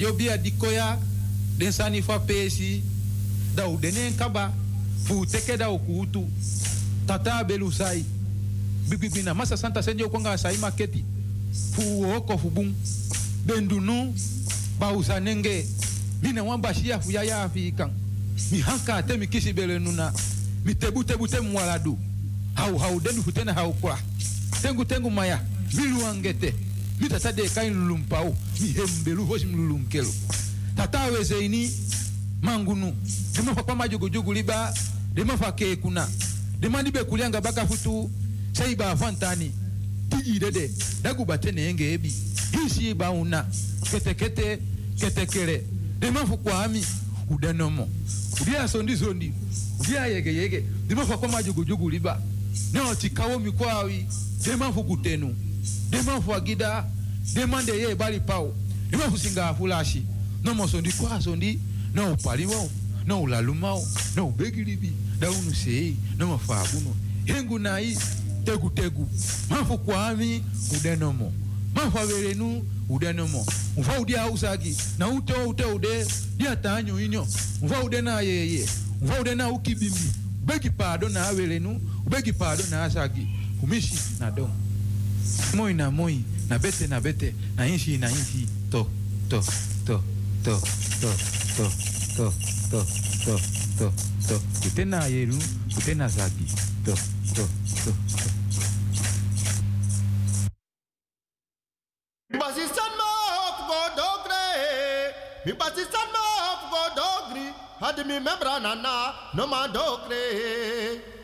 da dio bia dikoya den sani fa pesi da u denen kaba fu teke da ukutu tata belu sai bibibi na masa santa senjo konga sai maketi fu oko fu bun bendunu ba usanenge ne wan basiya fu ya ya afikan mi hanka te mi kisi bele nuna mi tebu tebu te mwaladu hau hau dendu fu tena hau kwa tengu tengu maya milu angete bitasadeka inlulumpa o. Mihembelu tata mlulunkelo tatawezeini mangunu demafa kwa majugujugu liba demafa kekuna demandi bekulianga bakafutu saiba afantani tijidede dagubatene ebi. Hisi bauna ketekete ketekele demafu kwami udanomo udia sondi sondi. Udia yege yege. Demafa kwa majugujugu liba. Neotikawo mikwawi demafu kutenu. Dema fu agida dema de ye bali pao. Dema fu singa fulashi. No mo sondi kwa sondi no upaliwao no ulalumao no ubegilibi daunu sei no mafabuno hengu nai tegu tegu. Mafu kwami udenomo mafu averenu udenomo mfa udia usagi na ute ute ude dia tanyo inyo. Mfa ude na yeye. Mfa ude na ukibimbi. Ubegi pado na averenu ubegi pado na asagi umishi na dom moi na moi na bete na bete na inshi na inshi to to to to to to to to to to to utena yeru utena zagi to to to to Basistan ma of go dogre. Mi basistan ma of go dogri. Had mi membra nana no ma dogre.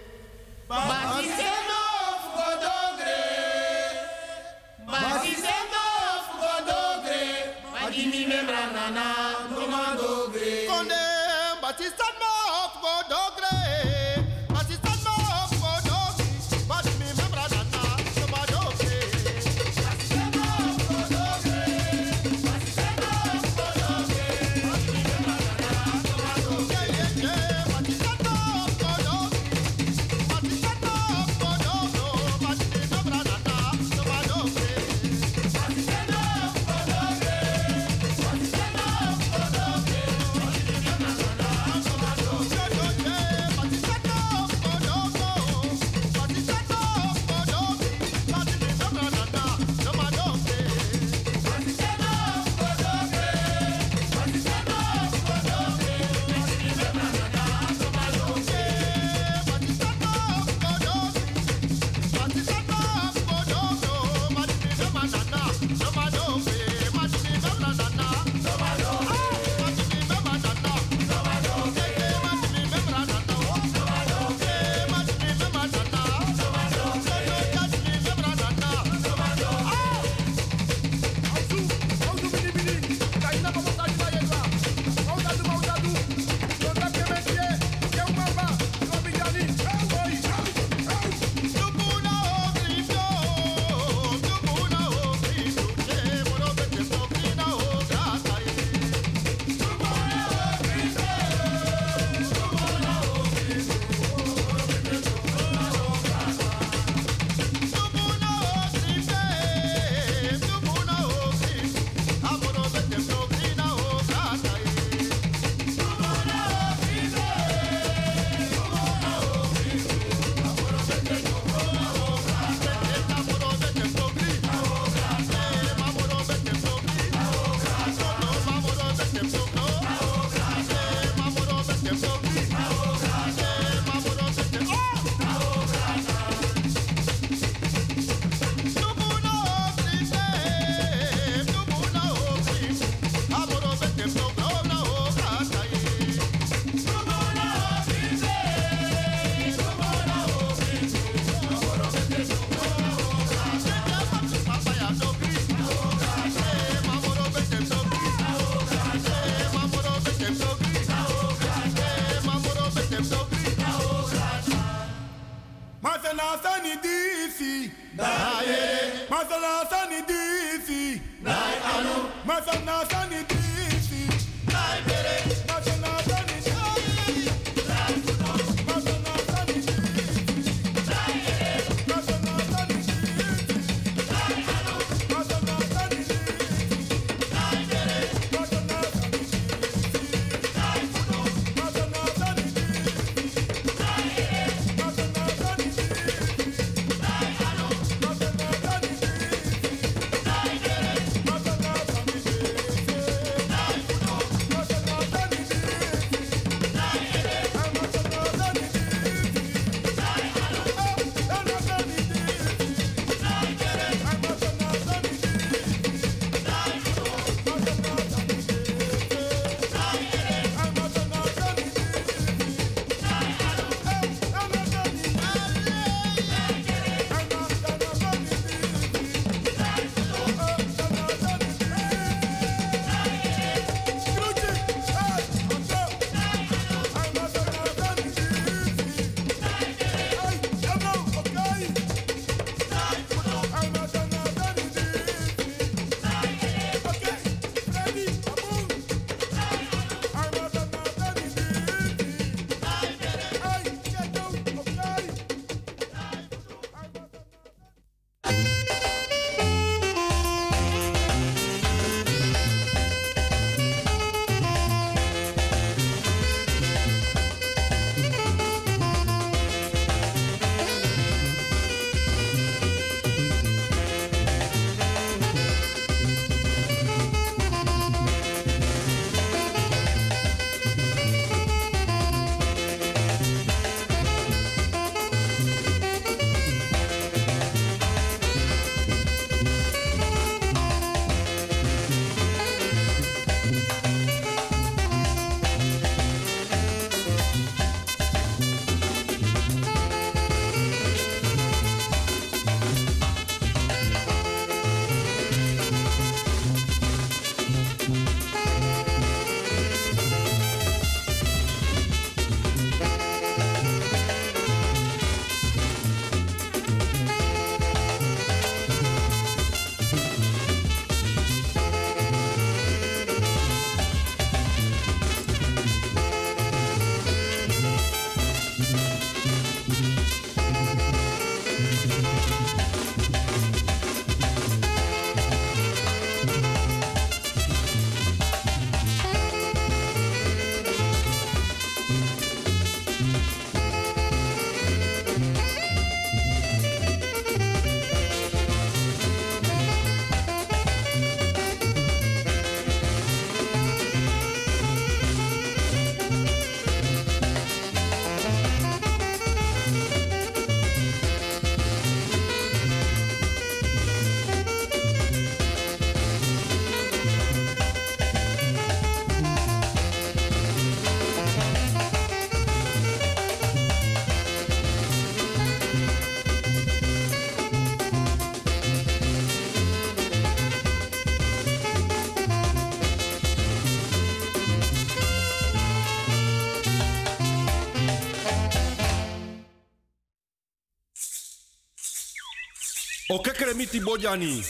O kekere miti bojani.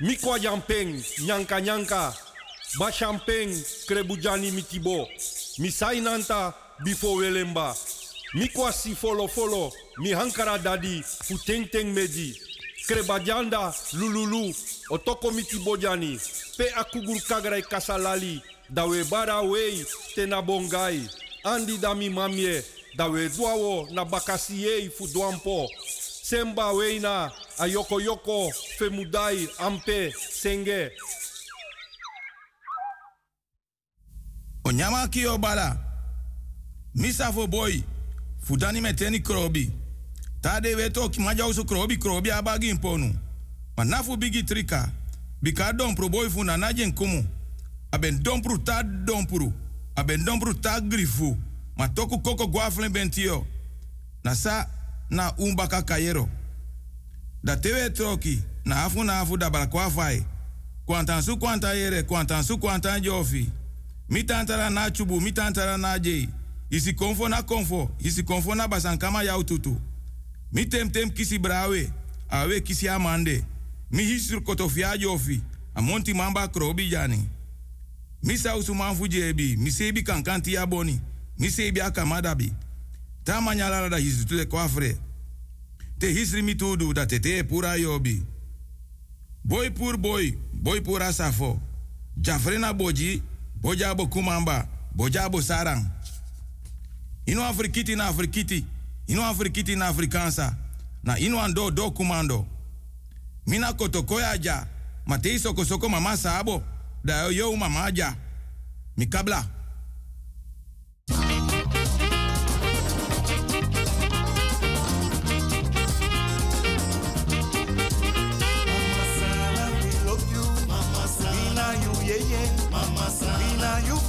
Mikwa jampeng, nyanka nyanka. Bashampeng, krebujani mitibo. Misai nanta, bifo welemba. Mikwa si folo folo, mi hankara dadi, fu teng medi. Krebajanda, lululu, otoko miti bojani. Pe akugur kagrai kasalali, dawe bara wei, tena bongai. Andi dami mamie, dawe duawo na bakasiei fu duampo. Semba weina, ayoko yoko, femudai, ampe, senge. Onyama ki bala. Misa fo boy. Fudani meteni krobi. Tade weto ki maja usu krobi krobi abagi imponu. Manafu bigi trika. Bika dompru boy fu na najen kumu. Aben dompru ta dompru. Aben dompru ta grifu. Ma toku koko guaflen bentio. Na sa na umbaka kayero. Da tewe troki. Na afu na afu da balakwa fai. Kwantan su kwantan yere, kwantan su kwantan jofi. Mi tantara na chubu, mi tantara na jei. Isi konfo na konfo, isi konfo na basankama yau tutu. Mi tem tem kisi brawe, awe kisi amande. Mi hisur kotofia jofi, amonti mamba krobi jani. Mi sausu manfu jebi, mi sebi kankanti ya boni, mi sebi akamadabi. Ta manyalara da hisu tule kwafre. Te hisri mi tudu da tete pura yobi. Boy pur boy, boy pur safo. Jafrena boji, bojabo kumamba, bojabo sarang. Ino afrikiti na afrikiti, ino afrikiti na afrikansa, na ino ando do kumando. Mina kotokoya ja, matei soko soko mama sabo, da yo yo mama ja. Mikabla. Mina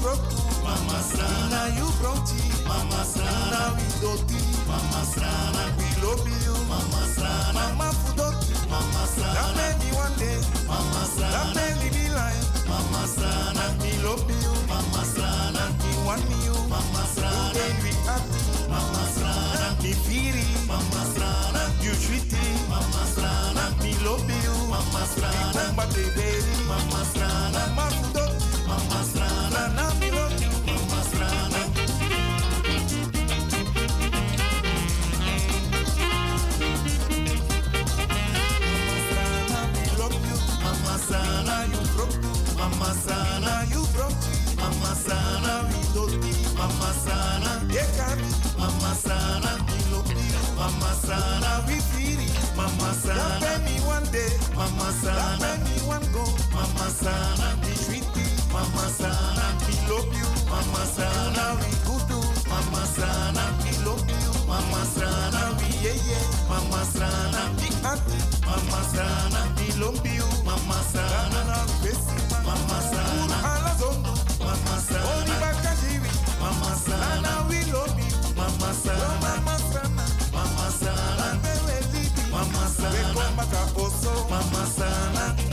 broke, mama sana you broke, mama sana we doti, mama sana we love you, mama sana, mama fudoti, mama sana. That me one day, mama sana. That made Mama Strana, that me one go. Mama Strana, we treat. Mama Sana, we love you. Mama Sana, we good do. Mama Sana, we love you. Mama Sana, we yeah yeah. Mama Sana, we happy. Mama Sana, we love you. Mama Sana, Mama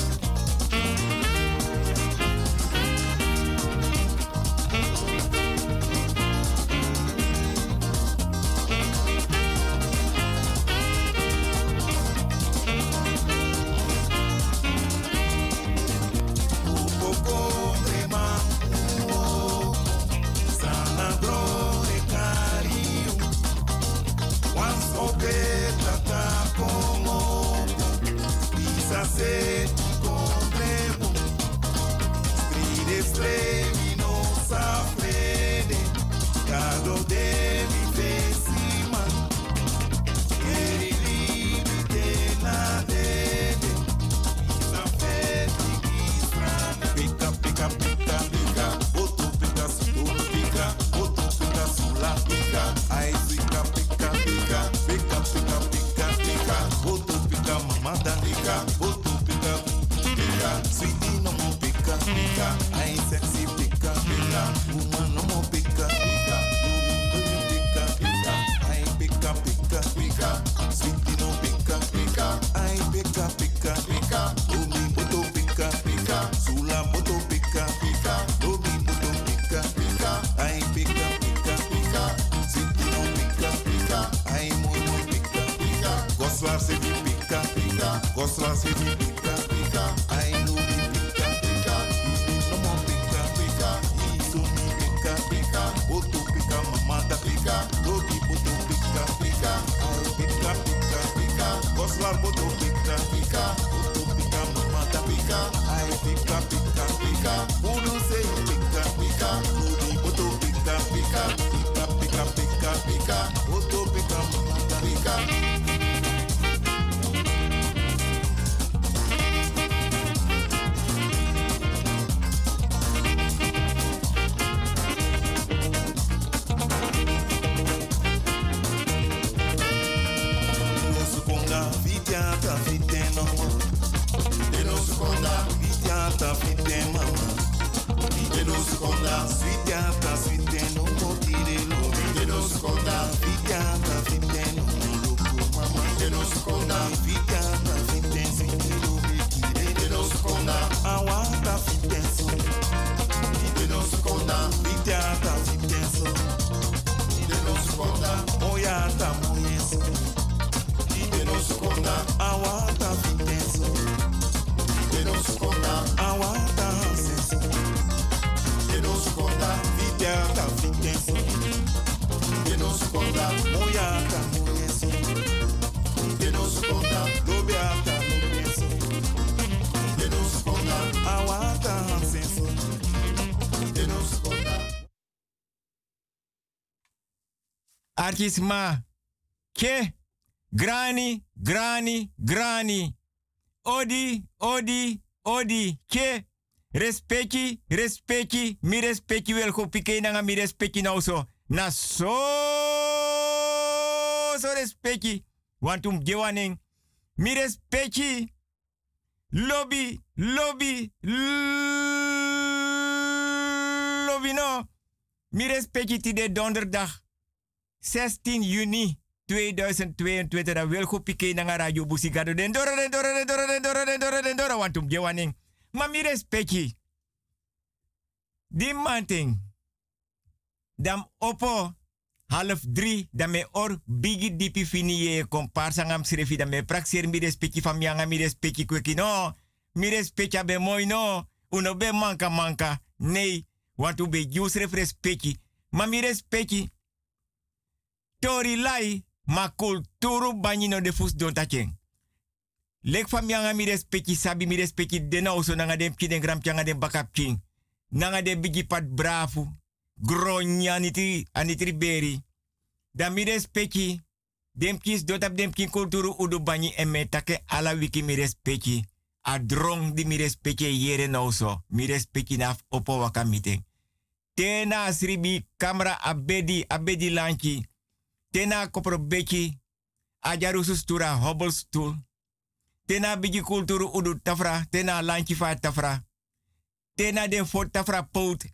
Artisma. Ke. Grani, grani, grani. Odi, odi, odi. Ke. Respecti, respecti, mi respecti wel go pike nanga mi respecti nou so. Na so, so respecti. Want um gewaning. Mi respecti. Lobby, lobby, lobby no. Mi respecti ti de donderdag. 16 juni 2022 da wil go pike na radio busigado den dora den dora den dora den dora den dora den dora want um respecti manting dam opo half drie da me or bigi dipi fini ye komparsa ngam srefi da me praxer mi respecti fam yanga mi respecti kweki no mi respecti moy no. Uno be manka manka. Nee want u be jus ref respecti ma mi respecti tori lai ma kulturu banyino de fus don tachen. Lek fam yanga mi respecti sabi mi respecti de nou so nanga dem kiden gram changa dem bakap king. Nanga de bigi pat brafu. Gronya anitri anitri beri. Da mi respecti dem kis dotap dem kulturu udu banyi eme take ala wiki mi respecti. A drong di mi respecti yere nou so. Mi respecti naf opo. Tena asribi kamera abedi abedi lanchi. Tena kopro beki. Ajarusu stura hobble stool. Tena bigi kulturu udu tafra. Tena lanchi tafra. Tena den fort tafra pout.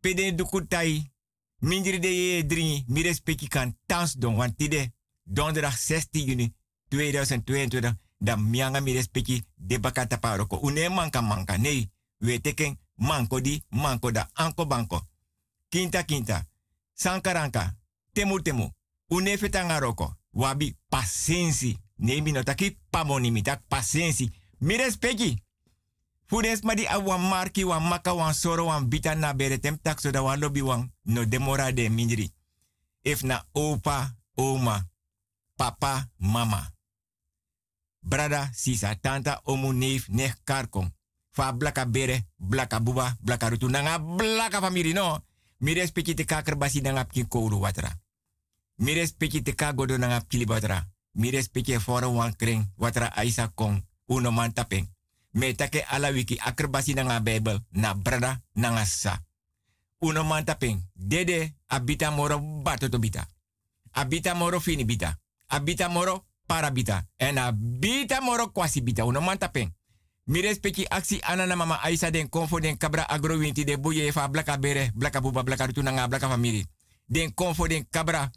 Pede dukutai. Mindri de ye dringi. Mi respecti kan tans don. Want tide donderdag 16 juni 2022. Dan mianga mi respecti de bakata paroko. Une manka manka. Nee. We teken manko di manko da anko banko. Kinta kinta. Sankaranka. Temu temu. Une fetanga roko. Wabi pasensi. Nemi no taki pamoni mi tak pasensi. Mi respecti. Fudes ma di a wan marki wan maka wan soro na bere tem tak so da wan no demora de mindri. If na opa, oma, papa, mama. Brada, sisa, tanta, omu, neef, nech, karkom. Fa blaka bere, blaka buba, blaka rutu. Nanga blaka famiri no. Mi respecti te kaker basi nanga pki kouru watra. Mi respecti te kagodo nanga pkili watra. Mi respecti foro wan kring watra aisa kong. Uno man tapeng. Me take ala wiki akrbasi nanga Bijbel na brada nanga sa. Uno man tapeng. Dede abita moro batoto bita. Abita moro fini bita. Abita moro parabita. En abita moro kwasi bita. Uno man tapeng. Mi respecti aksi anana mama Aisa den konfo den kabra agro winti de boye fa blaka bere, blaka buba, blaka rutu nanga blaka famiri. Den konfo den kabra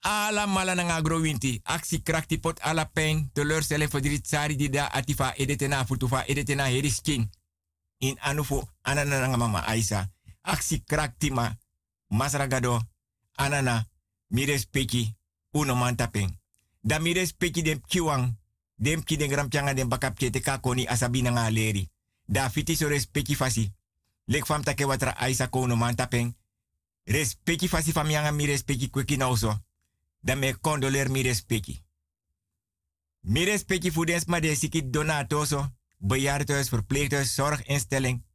ala mala nanga agro winti. Aksi krakti pot ala pijn, teleurstelling verdriet sari di da atifa edetena futufa edetena heriskin. In anufo anana nanga mama Aisa. Aksi krakti ma masragado anana mi respecti uno man tapeng. Da mi respecti den kiwang dem ki den gram changa den bakap kete ka koni asabi na nga. Da fiti so respecti fasi. Lek fam take watra aisa kono man tapeng. Respecti fasi fam yanga mi respecti kweki na uso. Da me condoler mi respecti. Mi respecti fudens ma de sikit donatoso. Bejaardenhuis, verpleeghuis, zorginstelling.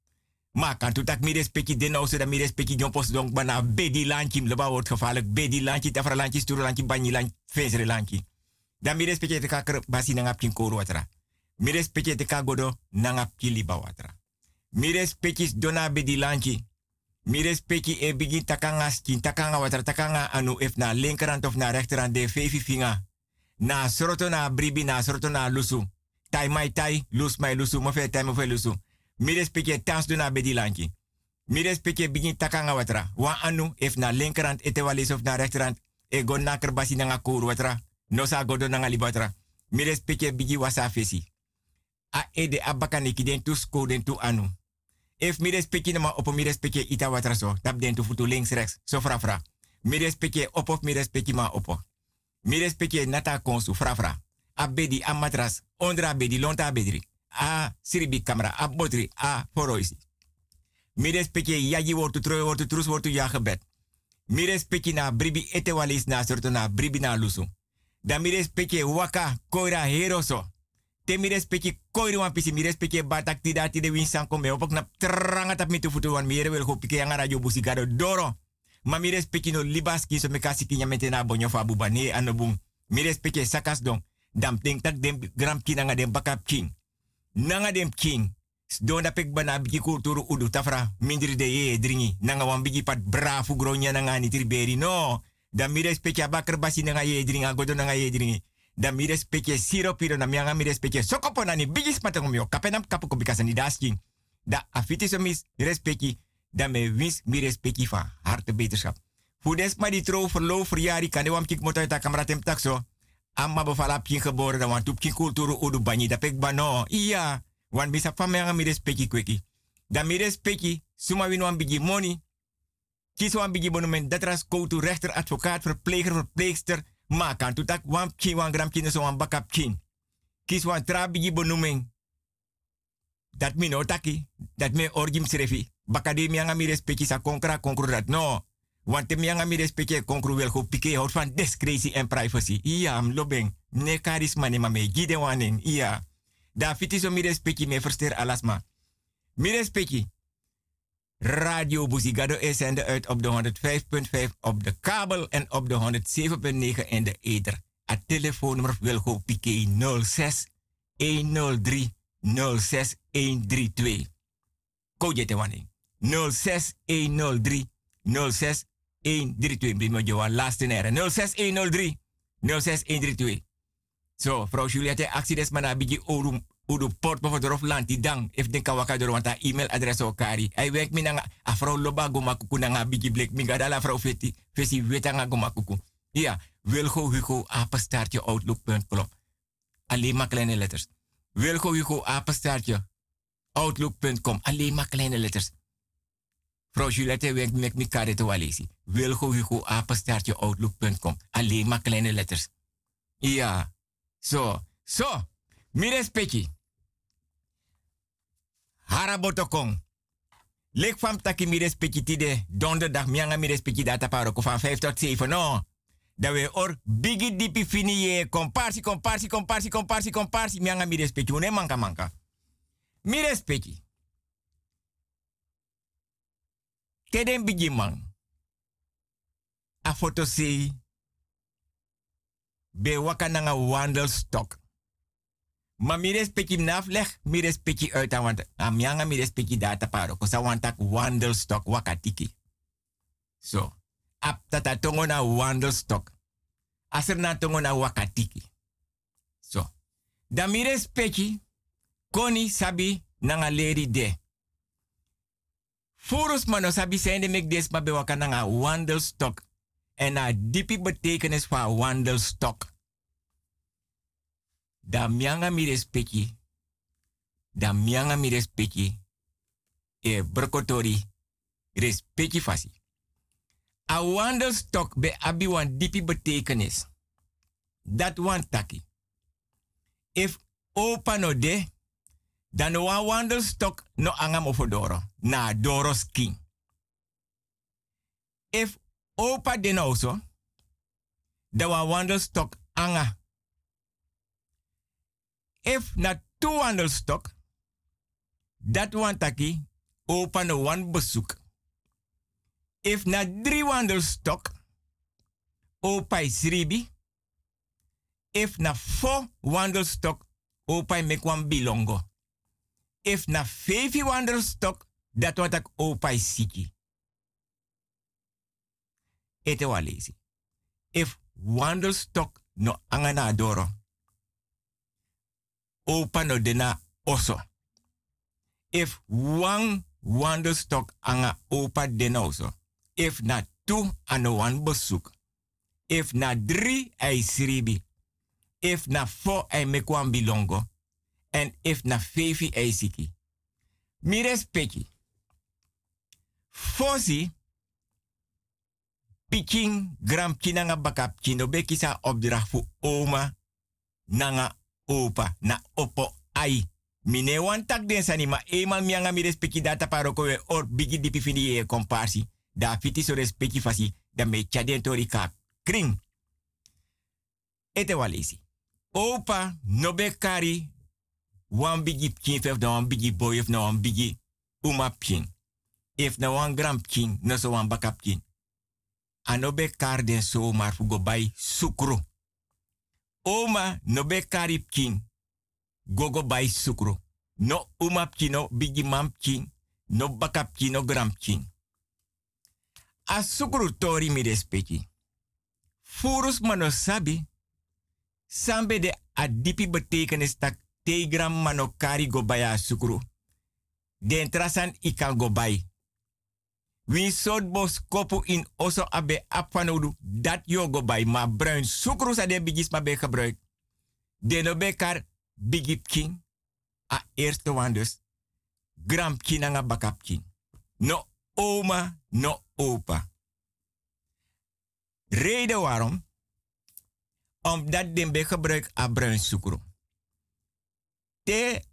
Maar kan toetak mi respecti den nou zodat mi respecti jon post donk bana bedi. Leba wordt gevaarlijk. Bedi landje, tafra landje, stoer landje, banyi landje, vezere landje. Dan mi respecti te kakar basi nangap kin koru watra. Mi respecti te kagodo nangap kin liba watra. Mi respecti dona bedi landje. Mi respecti e bigi takanga skin, takanga watra, takanga anu if na of na rechterhand de fevi finga. Na sroto na bribi, na sroto na lusu. Tai mai tai, lus mai lusu, mo fe tai mo fe lusu. Mi respecte tans do na bedi lanki. Mi respecte begin takanga watra. Wa anu, if na linkerhand ete of na rechterhand, e go na kerbasi watra. No sa godo na ngali watra. Mi respecte bigi wasa fesi. A ede abakane ki den tu den tu anu. If mi respecte ma opo mi respecte ita watra so, tap futu links rechts, so fra fra. Mi respecte opo mi respecte ma opo. Mi nata fra fra. A bedi a matras, ondra bedi lonta bedri. A siribi camera, a botri, a foroisi. Mi respecte yaji wortu troe wortu trus wortu ya gebed. Mi na bribi ete walis na sorto na bribi na lusu. Da mi waka koira heroso. Te mi respecte koiri wan pisi mi respecte batak tida tide win sanko me opok na tranga tap mi tu futu wan mi ere wel go pike yang radio busigado doro. Ma mi respecte no libaski so me kasi kinya metena bonyo fa bubane anobum. Mi respecte sakas don. Dam ting tak dem gram kinanga dem bakap king. Nanga dem king. Don da pek bana biki kulturu udu tafra mindri de ye dringi. Nanga wan biki pat brafu gronya nanga ni triberi no. Da mi respecte bakar basi nanga ye dringa godo nanga ye dringi. Da mi respecte siro piro na mianga mi respecte sokopo nani bigi spatang mio kapenam kapu ko bikasa ni dasking. Da afiti so mis respecte da me wins mi respecte van harte beterschap. Fudes ma di tro verloof verjari kan de wam kik motor ta kameratem takso. Amma bevala pin geboren dan want upkin kulturu udu banyi da pek bano. Iya, wan bisa famanga mi respecti kweki. Da mi respecti suma win wan bigi money. Kies wan bigi monument datras koutu rechter, advocaat, verpleger, verpleegster. Ma kan tu tak wan kin wan gram kin so wan bakap kin. Kies wan tra bigi benoeming. Dat mi no taki, dat me orgim srefi. Bakade mi anga mi respecti sa konkra konkru no. Want te mianga mi respecte konkru wel go pike van discretie en privacy. Iya, am lobeng. Ne charisma ne mame gide wanen. Iya. Da fiti mi respecte me verster alasma. Mi respecte. Radio Buzigado is zender uit op de 105.5 op de kabel en op de 107.9 in de ether. Het telefoonnummer wil go pike 06 103 06 132. Koje te wanen. 06 103 06 132. Brimo Johan, laatste nere. 06103 06132. Zo, vrouw Juliette, actie des mana bigi orum udu port of lanti dang. If den kawaka want e-mailadres o kari. Hij werkt mi nanga loba goma kuku nanga bigi blik. Mi gada la feti. Goma kuku. Ja, Wilgo Hugo apenstaartje outlook.com. Alleen maar kleine letters. Wilgo Hugo apenstaartje outlook.com. Alleen maar kleine letters. Vrouw Juliette werkt met kare te walesi. Wilgo Hugo apenstaartje outlook.com. Alleen maar kleine letters. Ja. Zo. Zo. Mi respecti. Harabotokong. Lek fam taki mi respecti tide. Donderdag mianga mi respecti data paroko van 5 tot 7. No. Dat we or bigi dipi fini ye. Comparsi, comparsi, comparsi, comparsi, comparsi. Mianga mi respecti. Une manka manka. Mi respecti. Teden bigi man. A foto si. Be waka nanga wandelstok. Ma mi respecti nafleg, mi respecti uit aan want amianga mi respecti data paro. Kosa wantak wandelstok wakatiki. So, ap tata tongo na wandelstok. Aser na tongo wakatiki. So, da mi respecti koni sabi nanga leri de. Furus mano sabi sende mek des ma bewaka nanga wandelstok. En na dipi betekenis van wandelstok. Da mianga mi respecti. Da mianga mi respecti. E brokotori. Respecti fasi. A wandelstok be abi wan dipi betekenis. Dat wan taki. If opa no de, dan wan wandelstok no angam ofodoro. Na doros king. If opa de no so, dan wan wandelstok anga. If na two wandelstok, dat wan taki opa no wan bezoek. If na drie wandelstok, opa is ribi. If na four wandelstok, opa mek wan bilongo. If na vijf wandelstok, dat wat ik opa is siki. Ete wa lazy. If wandelstok no angana doro. Opa no dena oso. If one wandelstok anga opa dena oso. If na two ano wan bezoek. If na drie ay sribi. If na four ay mekwan bilongo. En if na fevi ay siki. Mi respecti. Fosi. Piking gram kinanga bakap kino be kisa opdracht fu oma. Nanga opa. Na opo ai. Mine wan tak den sani ma eenmaal mianga mi data or bigi dipi fini e komparsi. Da fiti so respecti fasi. Da me chaden tori. Kring. Ete walesi. Opa no be kari wan bigi pkin fef da wan bigi boy of na wan bigi uma pkin. If na wan gram pkin, no so wan baka pkin. Ano be kar den so mar fu go bay sukru. Oma no be kari pkin. Go go bay sukru. No uma pkin no bigi mam pkin. No baka pkin no gram pkin. A sukru tori mi respecti. Furus mano sabi. Sambe de adipi betekenis tak tegram mano kari go baya sukru. Den trasan ikan go bay. Win sot bos kopu in oso abe apanodu dat yo go bay ma bruin sukru sa de bigis ma be gebruik. Den no be kar bigip king a eerste wan dus gram kinanga bakap king. No oma, no opa. Reden waarom? Omdat den be gebruik a bruin sukru. Te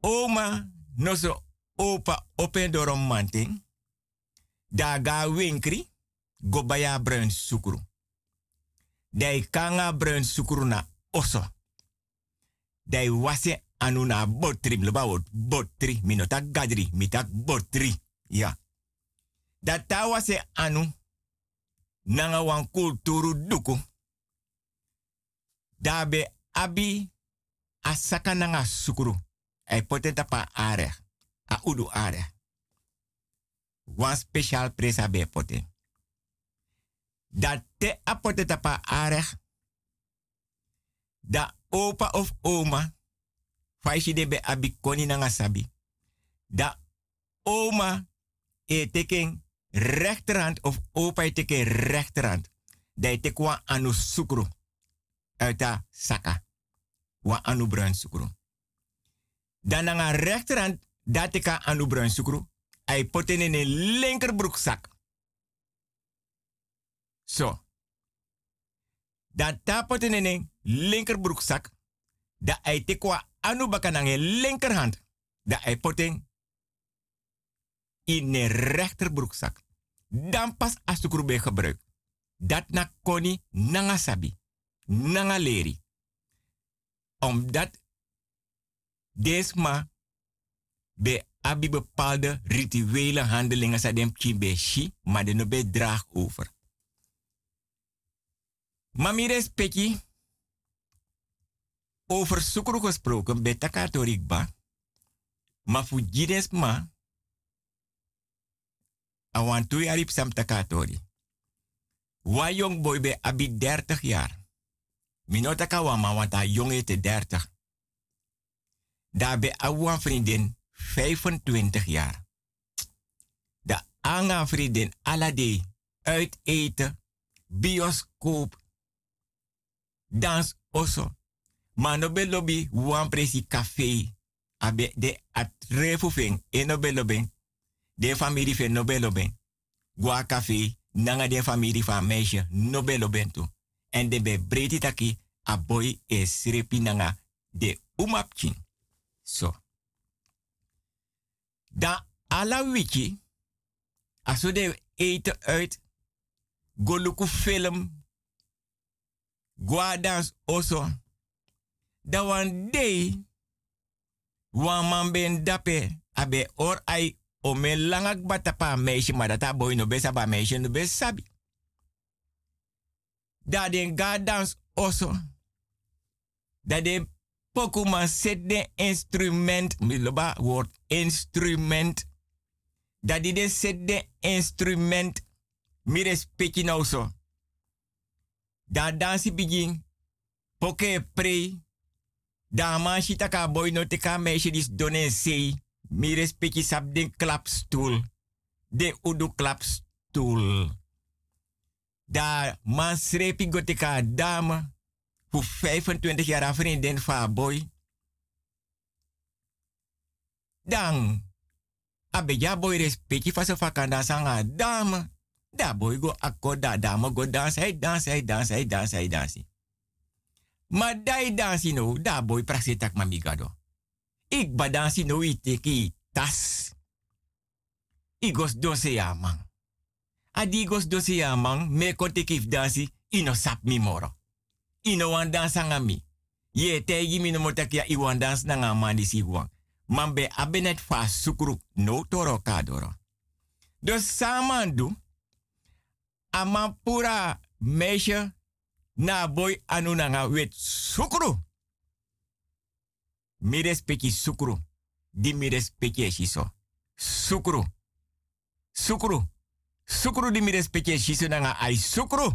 oma no so opa open door manting. Da ga winkri go baya bruin sukru. Dai kanga bruin sukru na oso. Dai wase anu na botri mloba wot botri minota gadri mitak botri. Ja. Dat ta wase anu nanga wan kulturu duku. Dabe abi asaka nanga sukuru. Ai potenta pa are. A udu are. Wan special presa be poten. Dat te a potenta pa are. Da opa of oma. Faishi de be abi koni nanga sabi. Da oma e teken rechterhand of opa e teken rechterhand. Da e anu sukuru uit saka. Wa anu bruin sukru. Dan de rechterhand, dat ik anu bruin sukru. Hij poten in een linkerbroekzak. Zo. Dat tapoten in een linkerbroekzak. Dat hij tekwa anu bakan aan een linkerhand. Dat hij poten in een rechterbroekzak. Dan pas als sukru bij gebruik. Dat na koni nanga sabi nanga leri. Omdat desma be abi bepaalde rituele handelingen sa dem kibe shi, maar de no be draag over. Mami respecti over sukru gesproken betaka torikba, ma fu jides ma awantu yarip sam takatori. Wa jong boy be abi 30 jaar. Minota ka wama want a jonge te 30. Daarbij awa vriendin 25 jaar. De anga vriendin alade uit eten, bioscoop, dans oso. Mano be lobby wan presi café. Abe de atrefu fing eno be lobby. De familie fe no lobby. Gua café nanga de familie van meisje no lobby. En de be breti taki a boy e srepi nanga de umapkin. So. Da ala wiki, aso de eten uit, goluku film, guadans oso, da wan day, wan man ben dape, abe or ai o me langak batapa meisje, maar dat boy no besa ba meisje no bes sabi. Da den guadans oso, da den pokuma set de instrument, miloba woord instrument, da di de set de instrument, mi respecti nou so. Da dansi begin, poke pre, da man shita ka boy no te ka meisje dis donen sei, mi respecti sap den klapstoel, de udu klapstoel. Da man srepi ka dame, voor 25 jaar vriendin van boy. Dan, abeja boy respecti van zijn vakanda sanga dame. Da boy go akko da dame go dans, hij dans, hij dans, hij dans, hij dans. Maar dai dansi no, da boy prasetak mamigado. Ik ba dansi no iteki tas. Igos dose ya man. Adigos dose ya man, me kotekif dansi, ino sap mi moro. Ino wan dans mi. Ye tegi mi no motakia i wan dans. Mambe abenet fa sukru no toro kadoro. Dus samandu, ama pura meisje na boy anu nga wet sukru. Mi respecti sukru. Di mi respecti shiso. Sukru. Sukru. Sukru di mi respecti shiso nga ai sukru.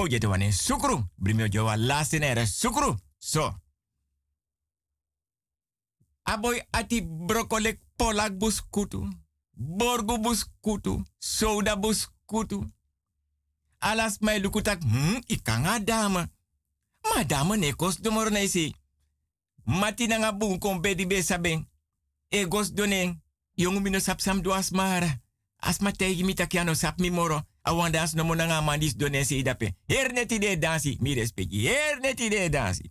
Ko je te wane sukru. Brimio jowa laste nere sukru. So. Aboy ati brokolek polak buskutu. Borgo buskutu. Soda buskutu. Alas mai lukutak, hmm, ikanga dame. Ma dame ne kos domor na isi. Mati na nga bung kon bedi be sabeng. E gos donen. Duas mara. As ma tegi sap mi moro. Awan dans no mona nga mandis donen se idape. Her neti de dansi. Mi respecti. Her neti de dansi.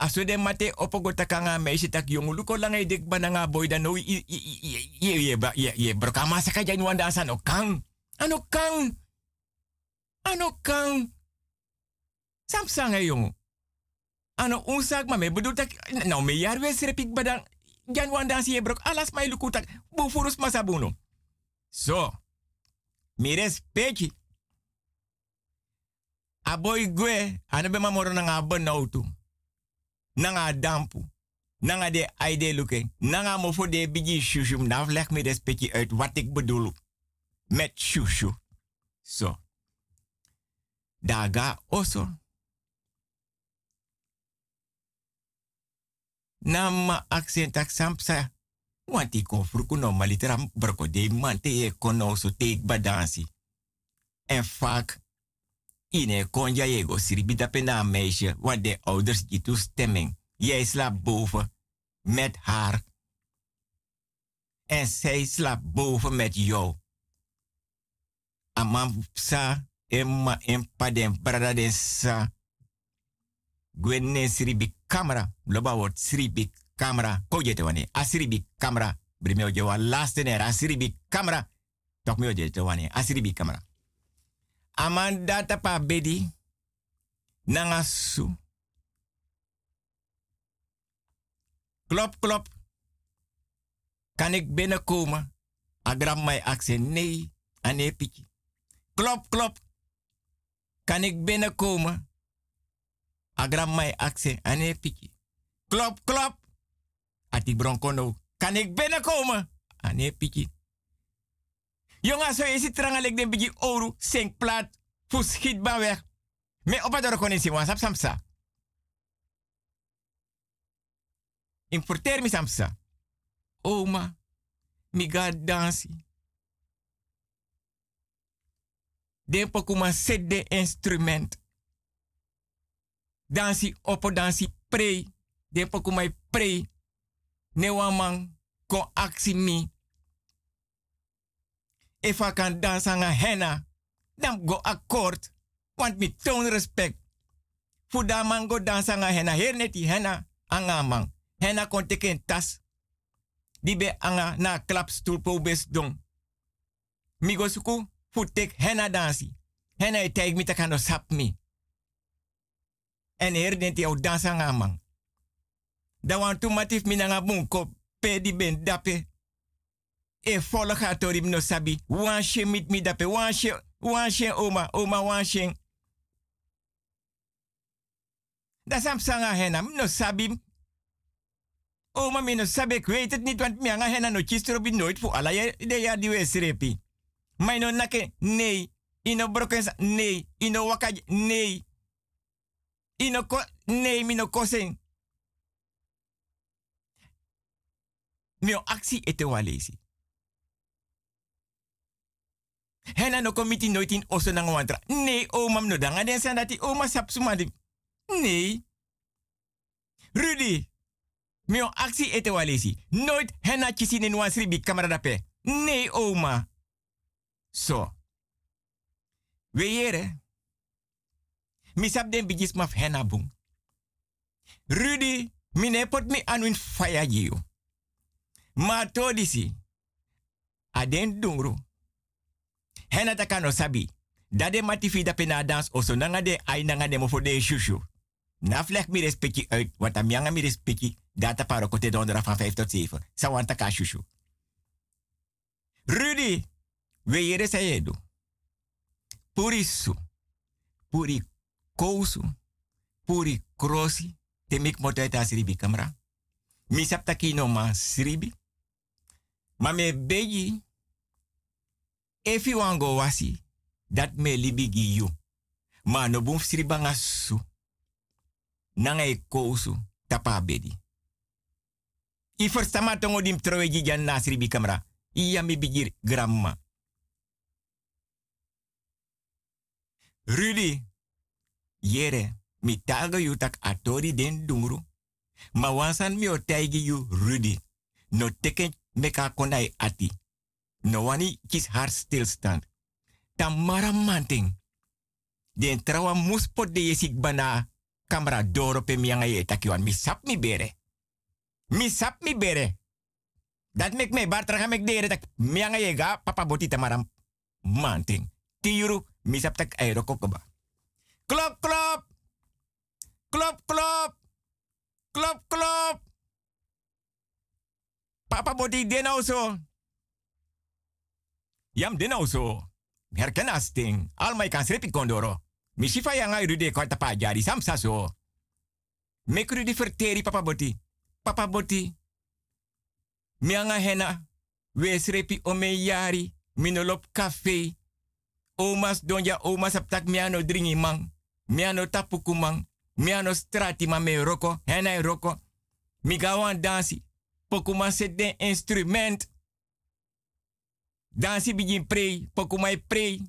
Aso de mate opogo takanga meisje tak jongu luko lang e dik bananga boy dan no ye ye ye ye ye brokama saka jai wanda no kang. Ano kang. Ano kang. Samsang e. Ano unsak ma me bedoel tak nou me jaar wes repik badang jan wanda si e brok alas mai tak bufurus masabuno. So. Mi respecti. Aboy gwe, ane be mamoro na nga bon auto nanga dampu. Nanga de aide luke. Nanga mofo de bigi shushu. Nou leg me uit wat ik bedoel. Met shushu. Zo. Daga oso. Nama accent sampsa. Want ik kon vroeg no malitera broko de man e kono so te badansi. En vaak Ine konja jego siribi dape na meisje, want de ouders die toestemming. Jij slaapt boven met haar. En zij slaapt boven met jou. Amam sa, emma empa den brada den sa. Gwenne siribi camera, loba wordt siribi camera. Koje te wane, asiribi camera. Brimeo jewa laste nera, asiribi camera. Tok meo je te wane, asiribi camera. Aman data pa bedi. Nanga su. Klop, klop. Kan ik binnenkomen? Agram mij accent. Nee, ane piki. Klop, klop. Kan ik binnenkomen? Agram mij accent. Ane piki. Klop, klop. Ati bronkono. Kan ik binnenkomen? Ane piki. Jongens, zo is het trangalek den bigi oru, schiet ban weg. Me doro konen si wan sap samsa. Importeer mi samsa. Oma, mi ga dansi. Den pokuma set de instrument. Dansi opo dansi prei. Den pokuma prei. Ne waman kon aksi mi. If I kan henna, dan go akkoord. Want mi toon respect. Voor dat man go dansen aan henna. Heer net die henna. Hena kon teken tas. Di be anga na klapstoel po bes dong. Migo suku futek hena dansi. Hena e mi sap mi. En her den ti au dansa nga man. Da wan tu matif mi nanga bunko pe di ben dape. E volle gaat no sabi. Wan mit mi dape. Wan she, wan she oma. Oma wan she. Da sam sanga hena. No sabi. Oma mi no sabi. Ik weet het niet. Want mi anga hena no chistro bi nooit voor alla de die we. Maar no nake. Nee. Ino brokens. Nee. Ino wakaj. Nee. Ino ko. Nee. Mi no kosen. Mio actie ete walesi. Hena no komiti nooit in osso wantra. Nee, oma no danga den san dati oma sap sumadi. Nee. Rudy. Mio actie ete walesi. Nooit hena chisi in wansri bi kamerada pe. Nee, oma. So. We yere. Misap den bigis maf hena boom. Rudy, mine pot mi anwin fire you. Ma todisi. Aden dungru. Hena takano sabi. Dade matifi da pena dans oso de ai nanga mofo de shushu. Na vlek mi respecti uit, wat am yanga mi respecti, data paro kote dondera van 5 tot 7. Sawanta ka shushu. Rudy, we yere. Puri su. Puri kousu. Puri krosi. Temik motoita sribi kamera. Mi saptaki no ma sribi. Ma me beji, if wango wasi, dat me libigi you. Ma no bum sribanga su. Nanga e kousu, tapa bedi. I tongo dim troweji jan na sribi kamera. Iya mi bigir gramma. Rudy, yere, mi taga yu tak atori den dungru. Ma wansan mi o taigi yu Rudy. No teken meka konai ati. No wani kis haar stilstand. Tamara manting. Den trawa muspot de yesik bana kamera doro pe mianga ye takiwan. Mi sap mi bere. Mi sap mi bere. Dat mek me bar traga mek dere tak mianga ye ga papa boti tamara manting. Tiuru mi sap tak aero kokoba. Klop klop. Klop klop. Klop klop. Papa body den nou zo. Yam den nou zo. Herken asting. Al my kan kondoro. Mishifa yanga irude kwa tapa jari sam saso. Verteri papa boti. Papa boti. Mianga hena. We srepi ome yari. Minolop cafe. Omas donja omas aptak miano dringi mang. Miano tapuku mang. Miano strati ma me roko. Hena roko. Migawan dansi pokuma set den instrument. Dansi begin pray, pokuma pray.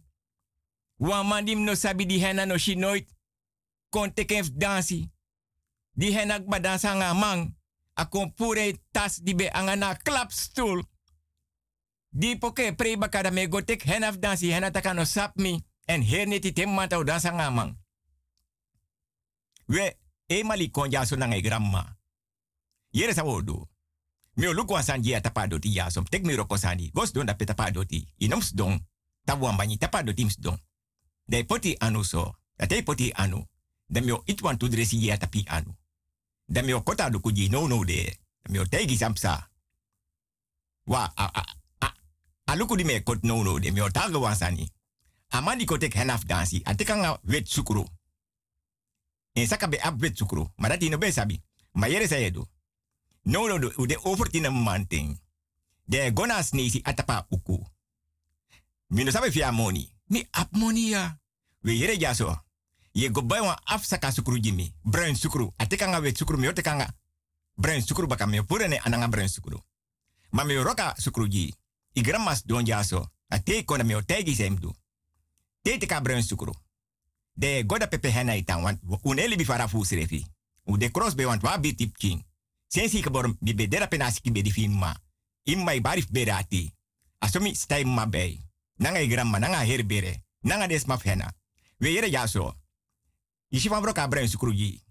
Wan man dim no sabi di hena no shi. Kon teken dansi. Di hena ba dansa nga. A pure tas di be anga na klapstoel. Di poke pray bakada me gotek hena dansi hena sap mi. En her neti tem manta dansa nga mang. We, e mali konja so nanga gramma. Yere sa wodo. Mi o luku asan jia tapadoti ya som. Tek mi roko sani. Gos don da pe tapadoti. Inoms don. Tabuan banyi tapadoti ms don. De poti anu so. Da te poti anu. Da mi o itwan tu dresi jia tapi anu. Da mi kota luku ji no no de. Da mi o tegi samsa. Wa a a a. A luku di me kot no no de. Mi o taga wansani. Amandi kotek henaf dansi. Atekanga wet sukuru. En saka be ap wet sukuru. Maar dat no be sabi. Ma yere. No, no, de overtina manting. De gona snisi atapa uku. Mino sabe fia money. Mi ap money ya. We jaso. Ye go af saka sukru jimi. Sukru. Ateka nga wet sukru mi oteka nga. Bruin sukru baka mi purene ananga bruin sukru. Ma roka sukru ji. I jaso. Ate kona mi otegi semdu. Te teka sukru. De goda pepe hena itan want uneli bifara srefi. U de cross be want wa bi tip king sensi geboren di bedera in my fima. Imma ibarif berati. Asumi stai ma bei. Nanga igramma nanga herbere. Nanga desma fena. We yere yaso. Ishi van broka brein sukrugi.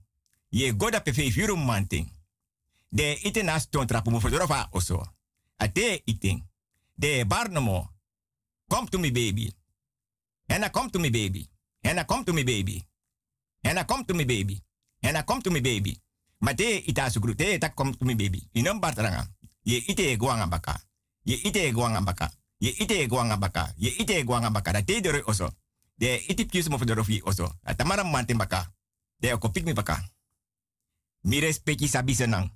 Ye goda pefe manting. De ite nas ton trapu mufodorofa oso. Ate iten. De barnomo. Come to me baby. Henna come to me baby. Henna come to me baby. Henna come to me baby. Henna come to me baby. Mate ita sukru te tak kom tumi baby. Inom bartaranga. Ye ite guanga baka. Ye ite guanga baka. Ye ite guanga baka. Ye ite guanga baka. Da te dore oso. De iti pius mo fedorofi oso. Atamara manten baka. De okopik mi baka. Mi respecti sabi senang.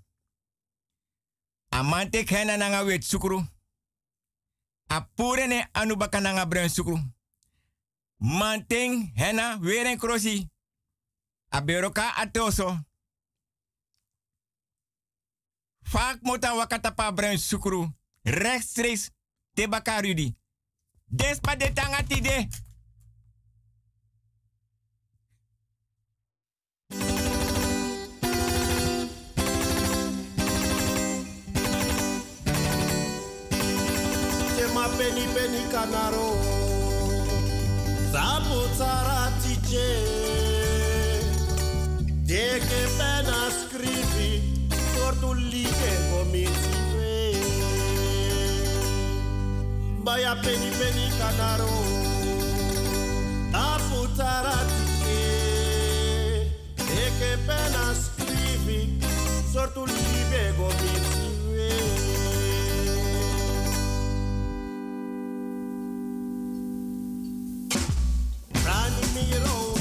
Amante kena nanga wet sukru. apurene anu baka nanga bren sukru. Manteng hena weren krosi. Aberoka atoso. Vaak mota wakatapa bruin sukru. Rechtstreeks te bakarudi. Despa de tangati de. Peni peni kanaro. sabu tsara tiche. Deke pena tu libe gometiwe baya peni peni kanaro. Tafutarati eke pena scrivi sortu libe gometiwe Rani miro.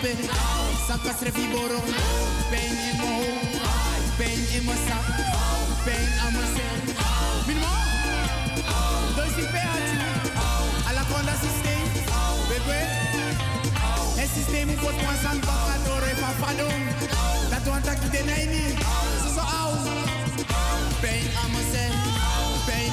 Het je niet dat pijn. Sakas refiboro, pijn in mijn hoofd, pijn in mijn zak, pijn aan mijn zij. Minimo, dois die pijn had je. Alla con dat systeem, bebe. Het systeem moet wordt ons aan bakken door even fadon. Dat want ik de neini, zo zo oud. Pijn aan mezelf, pijn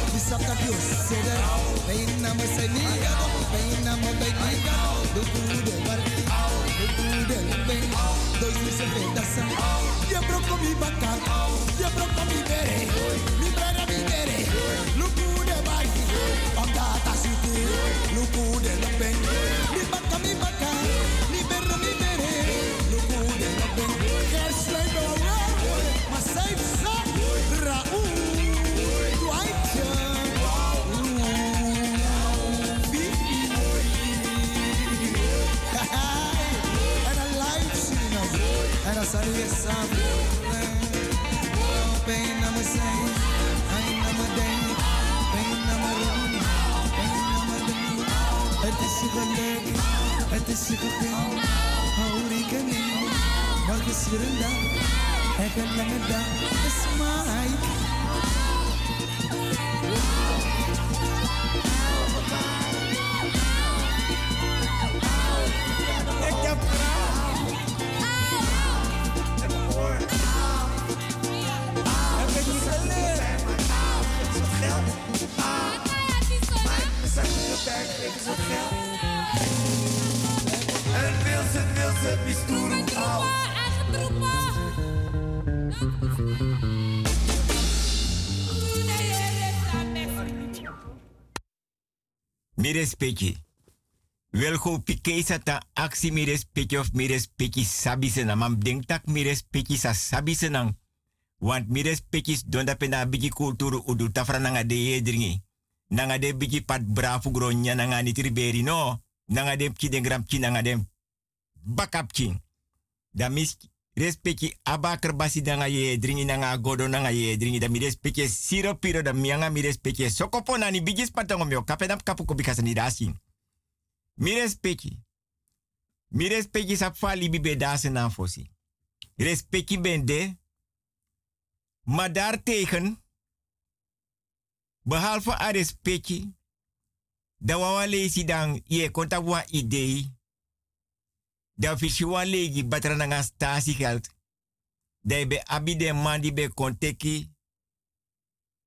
ceder, je zat dat je ceder. Bijna me zijn niet, bijna me bij niet. Look good, body, look good, look big. Dois me se vê dançando. Je broco mi baka, je broco mi bere, mi bere mi bere. Look good, body, on that city. Good, look Je samen. Pijn naar me pijn naar me denk, pijn naar me naar me doen. Het is het is is een dag. Is Mike. En. Mi respecti. Wel go pike sata aksi mi respecti of mi respecti sabi senang. Mam denk tak mi respecti sa sabi senang. Want mi respecti don da pena bigi kulturu udu tafra nanga de yedringi. Nanga de bigi pat brafu gronya nanga ni triberi no. Nanga de ki den gram nanga de bakap king. Da mis respecti abaker basi nanga ye dringi nanga godo nanga ye dringi da mi respecti siro piro da mianga mi respecti sokopo nani bigi spatango mio kapedam kapu ko bikasa ni dasin. Mi respecti. Mi respecti sa fali bibe dasen na fosi. Bende. Maar daartegen, behalve a respecti, da wawa lezi dan ye konta wa idee, da fisi wa legi batra nanga stasi geld, da be abi de man di be konteki,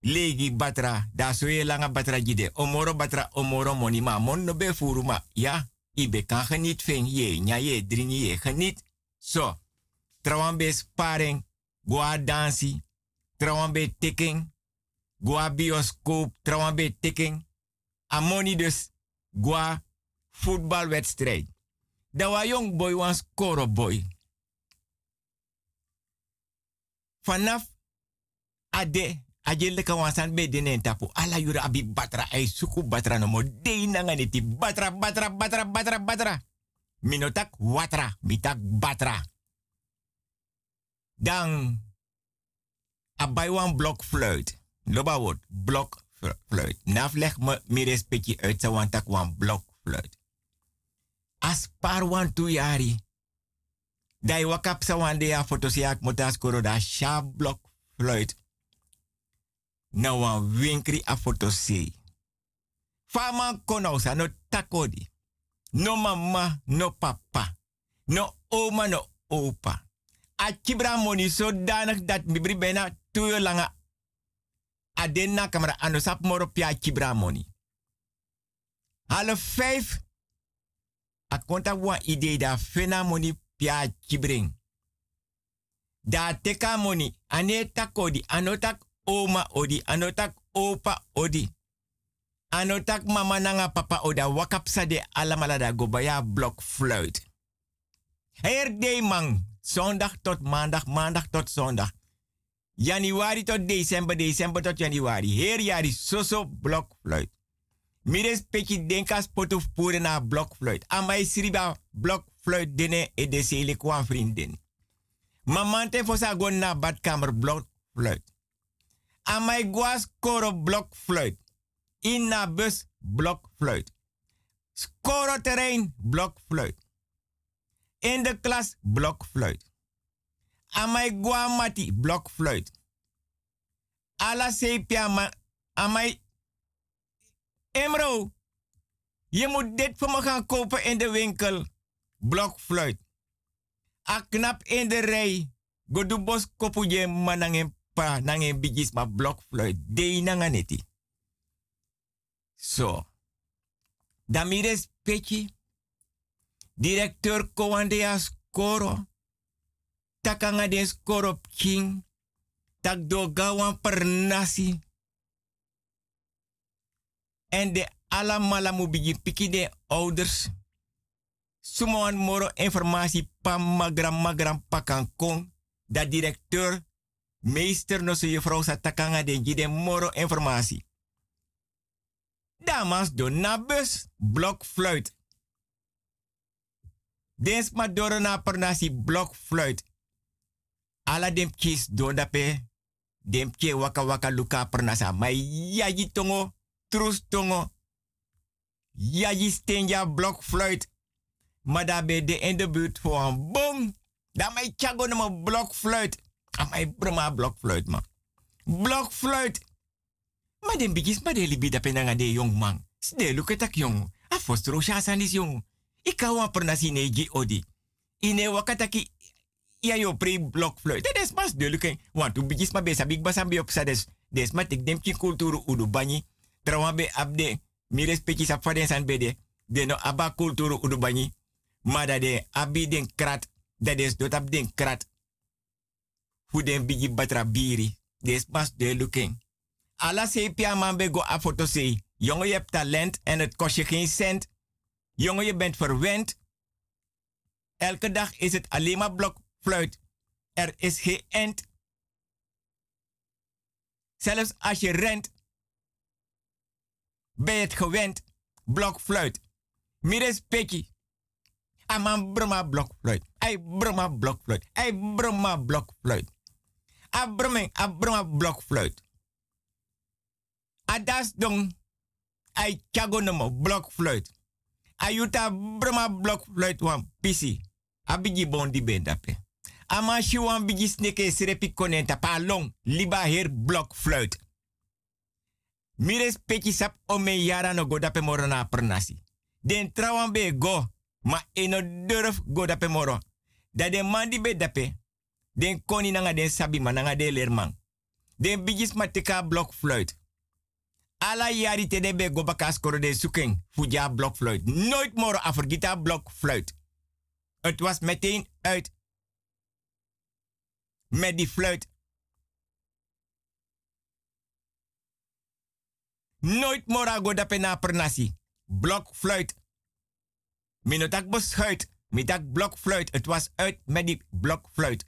legi batra, da so ye langa batra jide, omoro batra omoro moni ma, mon no be furu ma, ibe kan geniet ven ye, nya ye, dringi ye, geniet. So, trawan be sparing, goa dansi, trawan be goa bioscoop, trawan be tiking, amoni dus goa voetbalwedstrijd. Da wa jong boy wan score boy. Vanaf ade Ajele ka wansan be denen tapu. Ala yura abi batra ay suku batra no mo. Dei nanganiti batra batra batra batra batra. Minotak watra, mitak batra. Dan abai wan blok fluit. Loba woord, blok fluit. Naf leg me mi respecti uit sa wan tak wan blok fluit. As par wan tu yari. Dai wakap sa wan de a fotosiak motas koro da sha blok fluit. Na wan winkri a fotosi. Fama konosa no takodi. No mama, no papa. No oma, no opa. A kibra moni zodanig dat mibri bena tuyo langa. Adena kamera anosap moro pia kibra moni. Half vijf. A konta idee da fena moni pia kibring. Da teka moni. Ane takodi. Anotak oma odi. Anotak opa odi. Anotak mama nanga papa oda wakapsa de alamala da gobaya blok fluit. Her day man. Zondag tot maandag, maandag tot zondag. Januari tot december, december tot januari. Her jari soso blok fluit. Mires peki denkas potu pure na blok fluit. Amai sriba blok fluit dene e de sele kwa vriendin. Mamante fosa gon na badkamer blok fluit. Amai guas koro blok fluit. In na bus blok fluit. Skoro terrein blok fluit. In de klas blokfluit. Amai guamati blokfluit. Ala sepia ma amai Emro. Je moet dit voor me gaan kopen in de winkel. Blokfluit. A knap in de rij. Godubos kopu je manangen pa nangen bigis ma blokfluit. Dei nanganeti. So. Damires petje. Directeur Kowandea Skoro. Takanga de Skoro King. Tak do gawan per nasi. En de alamala mu bigi piki de ouders. Sumoan moro informatie pa magram magram pakan kong. Da directeur, meester no se juffrouw sa takanga de gide moro informatie. Damas do na bus, blok fluit. Dens ma doro na per nasi blok fluit. Ala dem kis do dape. Dem ke waka waka luka per nasa. Ma yaji tongo, trus tongo. Yaji stenja blok fluit. Maar daar de in de buurt voor boom. Daar mij chago na mijn blokfluit. Aan mijn broma blokfluit, man. Blokfluit. Maar den bigis, maar de libi dat penanga de jong man. Sde lukt tak jong. A fostro shasan is jong. Ik pernasi neji odi. Ine wakataki ja yo pre blokfluit. Dat is de lukken. Want tu bigis maar besa big basam bi op sades. Des maar dem ki kulturu udu banyi. Trauma be abde. Mi respecti sa faden san bede. De no aba kulturu udu banyi. Maar dat de abi den krat, dat is dot ab den krat. Fu den bigi batra biri. Des pas de looking. Alla se pia man be go a foto se. Jongen, je hebt talent en het kost je geen cent. Jongen, je bent verwend. Elke dag is het alleen maar blokfluit. Er is geen end. Zelfs als je rent, ben je het gewend. Blokfluit. Mires peki. Aman broma blokfluit. Ai broma blokfluit. Ai broma blokfluit. A broming, a broma blokfluit. A das dong. Ai nomo blokfluit. Ayuta broma blokfluit wan pisi. A bigi bon di bendape. Ama shi wan bigi sneke konenta pa long. Liba her blokfluit. Mires peki sap ome yara no go dape moro na pernasi. Den trawan be go. Ma eno durf go dape moro. Da den mandi be dape. Den koni nanga den sabi ma nanga lerman. Den bigis ma teka blok fluit. Ala yari te de be go bakas de suking. Fuja blok fluit. Nooit moro aforgita blok fluit. Het was meteen uit. Met die fluit. Nooit mora go dape na pernasi. Blok fluit. Minotak beschuit. Mitak blokfluit. Het was uit met die blokfluit.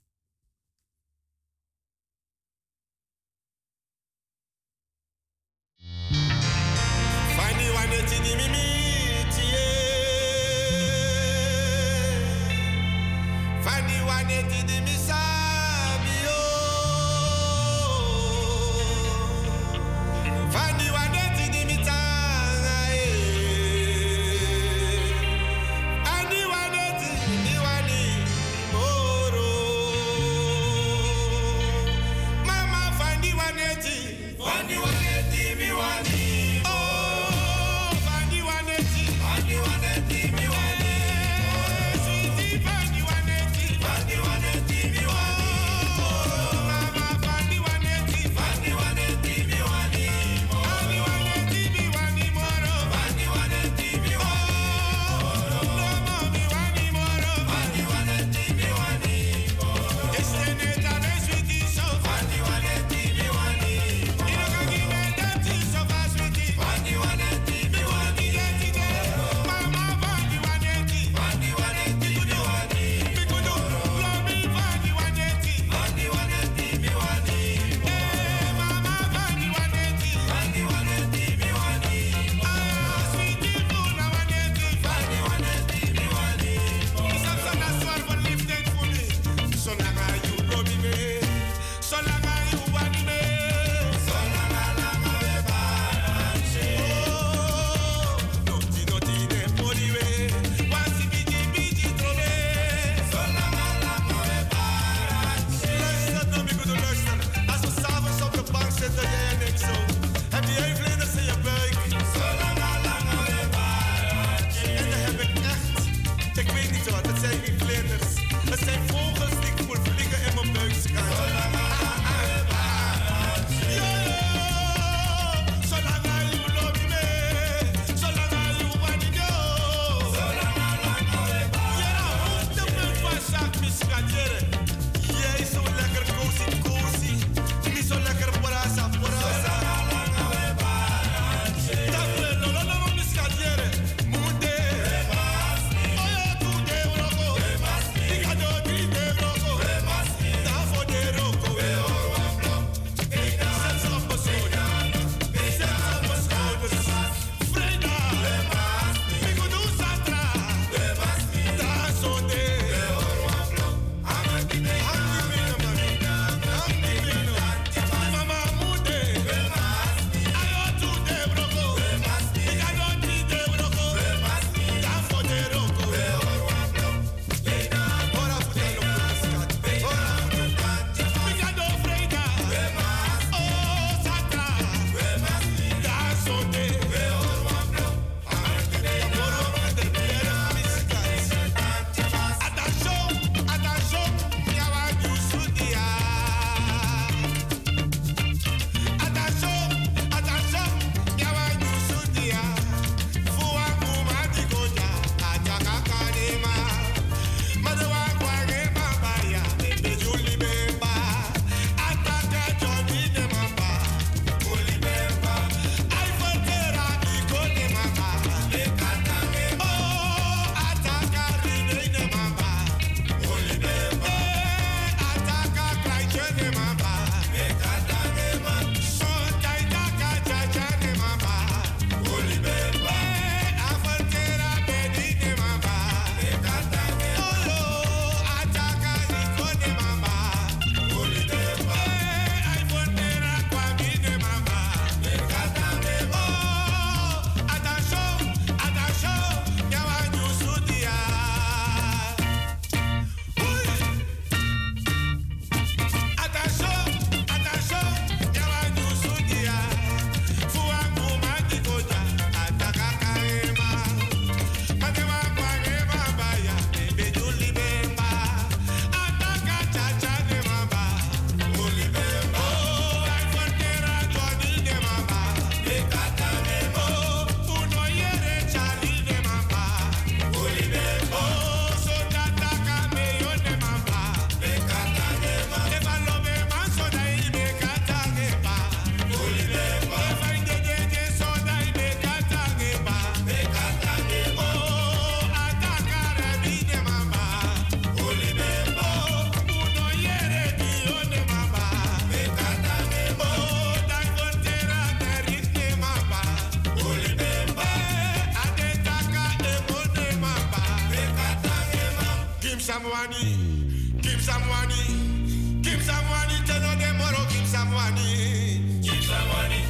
Kim Samwani, Kim some money. Give some money, tell them borrow, give some money. Give some money.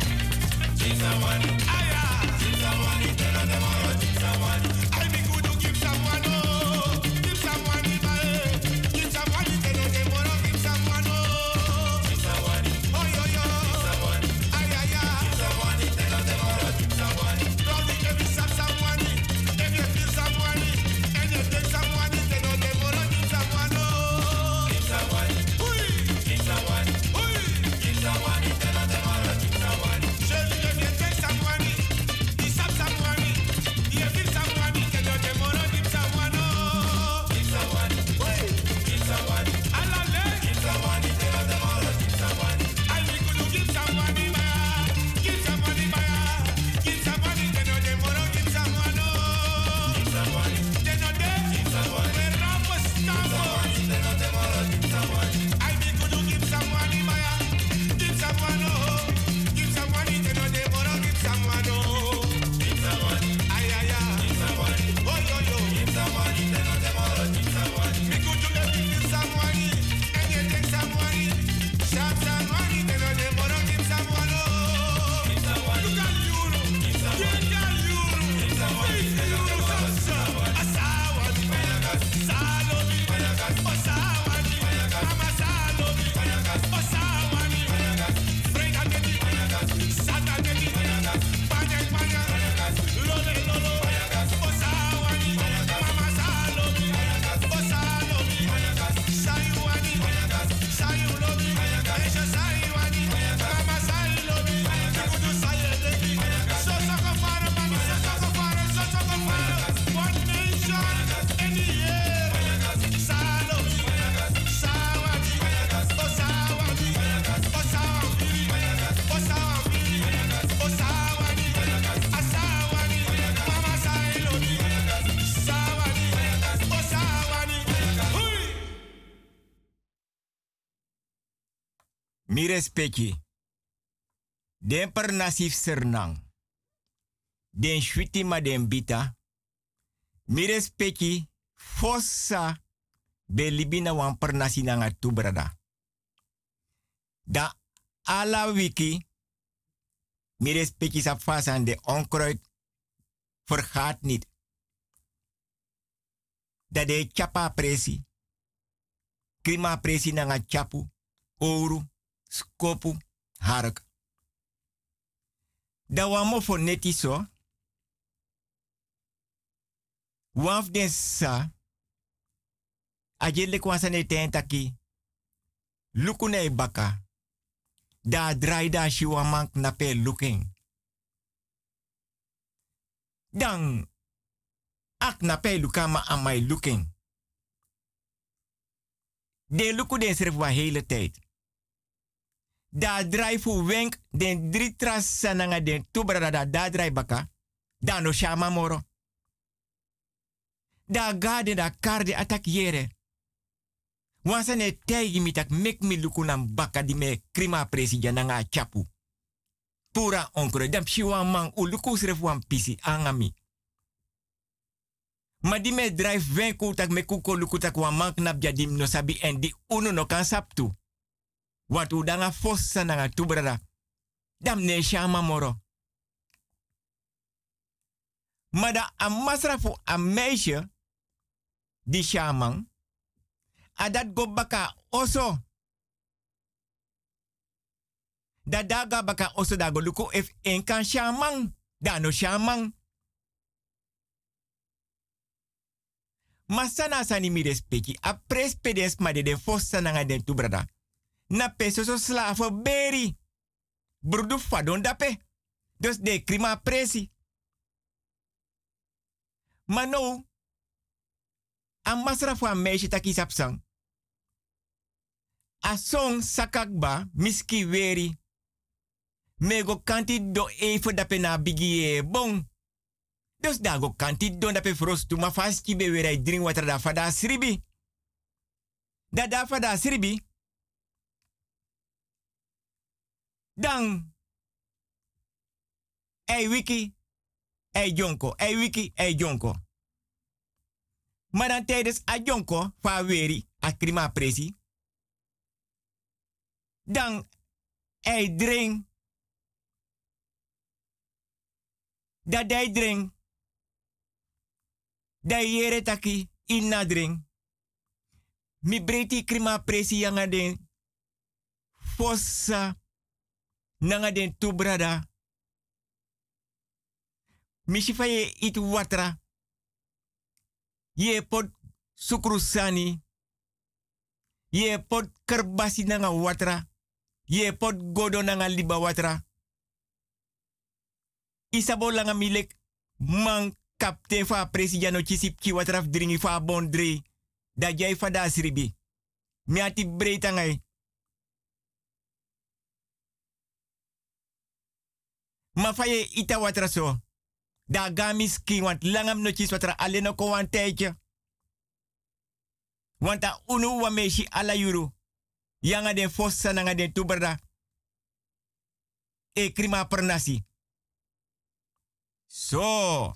Give some money. Respecti. Den per nasif sernang. Den shwiti ma den bita. Mi respecti fossa be libina wan per tu brada. Da ala wiki. Mi respecti sa fasan de onkruid vergaat niet. Dat de chapa presi. Krima presi nanga chapu, oru, skopu, hark. Da wamo for neti. Waf den sa. Ajele kwasa ne ten taki. Luku ne baka. Da drai da shiwa mank na pe looking. Dan. Ak na pe lukama amai looking. De luku den serf wa hele tijd. Da drai fu wenk den drie tras sananga den tubra da da drai baka. Da no shama moro. Da gade da karde atak yere. Wansa ne mitak mek mi luku nan baka di krima presi jananga chapu. Pura onkre dam shiwa man u luku sref pisi angami. Ma di drive wen tak me kuko luku tak wan no sabi en di no kan saptu. Want u danga fossa nanga tubrada. Dam ne shama moro. Maar da a fu a die shaman, dat oso. Da daga baka oso da go luko if en kan shaman, da no shaman. Masana sani mi respecti, a prespedes ma de den fossa nanga den. Na peso so slavo beri. Brudu fadon dape. Dus de krima presi. Maar nou, a masra voor een. A song sakakba miski weri. Mego kanti do even dape na bigi e bon. Dus dago kanti do dape frostu ma faski be wera drink water da fada sribi. Da da fada sribi. Dan. Ei wiki. Ei jonko. Ei wiki. Ei jonko. Maar dan tijdens a jonko, fa weri, a presi. Dan hij drink. Dat hij drink. Dat jere taki in na drink. Mi breti krima presi yanga den. Fossa. Nanga den tu brada. Mishifa ye it watra. Ye pot sukrusani. Ye pot kerbasi nanga watra. Ye pot godo nanga liba watra. Isabo langa milek man kapten fa chisip ki watraf dringi fa bon dri. Da jai fa da sribi. Mi. Ma fa ye ita watra so. Da gamis ki want langam no chis watra aleno ko wan tijdje. Want a unu wa meshi ala yuru. Yanga den fossa nanga den tuberda. E krima pernasi. So.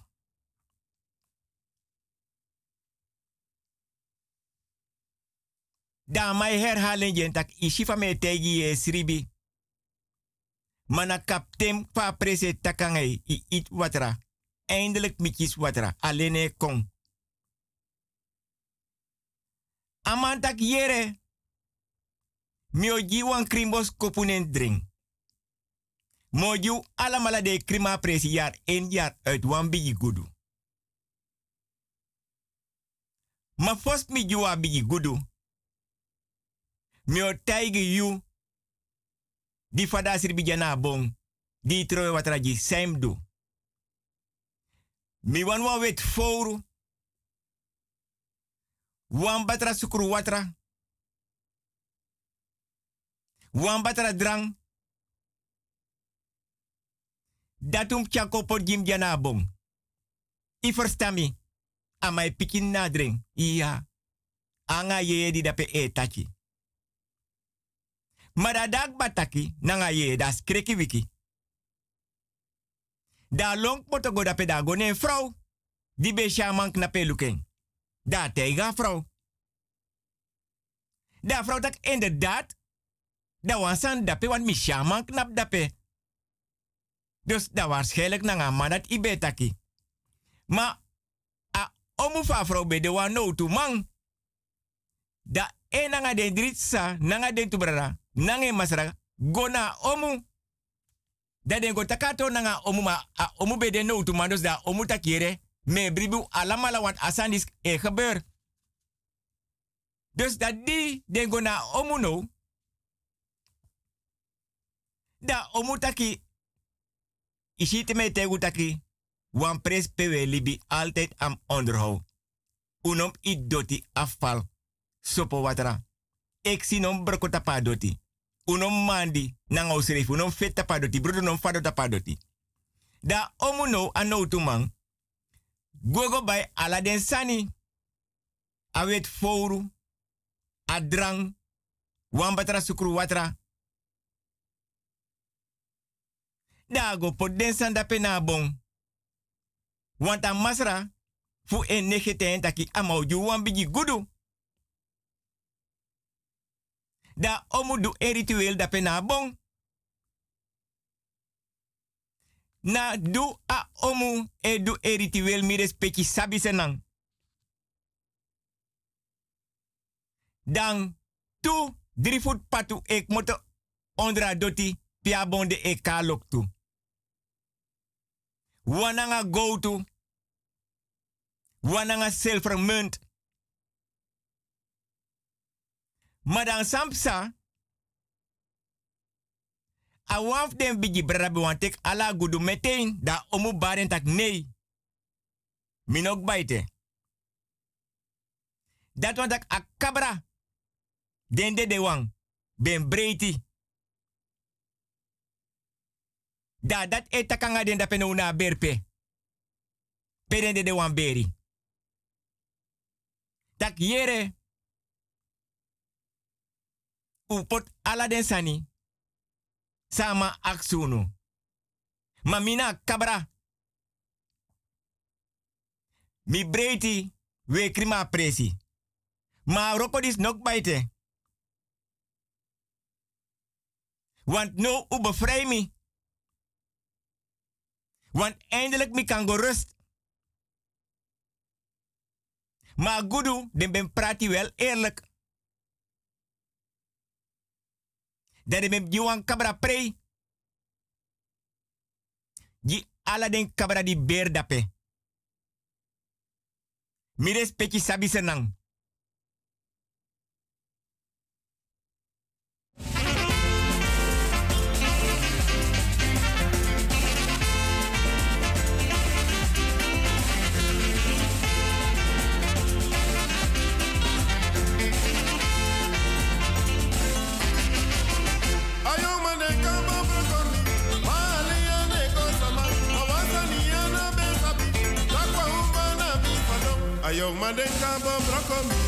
Da mai herhalen jen tak ishifa me tegi e sribi. Mana kapten fa prese takangai i it watra. Eindelijk mikis watra. Alene kong. Amantak yere. Mio wan krimbos kopunen drink. Moju alamala de krima presi jaar en jaar uit wan bigi gudu. Ma fos mi juwa bigi gudu. Mio taigi yu. Di fada sirbi jana bong. Di troe watraji semdu. Mi wan wan wet fouru. Wan batra sukru watra. Wan batra drang. Datum chako jim jana bong. I verstami. Amai pikin nadring. Iya. Anga ye di dape e tachi. Maar dat bataki, nanga ye da skreki wiki. Da long poto go da pedago ne vrouw. Die be shaman knape luken. Da teiga vrouw. Da vrouw tak inderdaad. Da wansan dape wan mi shaman knap dape. Dus da waarschijnlijk nanga manat ibetaki. Ma a omu fa vrouw be de wan no tu man. Da e nanga den dritsa, nanga den tubrara nange masra gona omu. Da den go takato nanga omu ma a omu be de no to mandos da omu takire me bribu alamala want asandis e gebeur dus dat die den go na omu no da omu taki isite me tegu taki wan pres pewe libi altijd am onderhoud unom i doti afval sopo watra ik zie non broko tapadoti. Unom mandi nang ausref, unom fet tapadoti, brodo non fado tapadoti. Da omu no ano tumang. Gogo bay ala den sani. Awet fouru. Adrang. Wambatra sukru watra. Da go pot den sanda pena bon. Want a masra. Fu en negeten taki amau ju wambigi gudu. Da omu du e ritueel da pena bon. Na du a omu e du e ritueel mi respecti sabi. Dan tu drie voet patu ek moto ondra doti pia bonde e kalok tu. Wananga go to. Wananga munt. Maar dan sampsa. A waf den bigi brabi want ik ala gudu meteen da omu baren tak nee. Minok baite. Dat want ik a kabra. Den de de wang. Ben breiti. Da dat etakanga den da penuna berpe. Perende de wan beri. Tak yere u pot ala sani. Sama aksunu. Mamina kabra. Mi breiti we krima presi. Ma rokodis nog nok. Want no u bevrijd me. Want eindelijk mi kan go rust. Ma gudu, de ben prati wel eerlijk. Dat de Johan Cabra pre. Je Aladdin Cabra die beer dape. Mires petje sabi senang. Brokkom.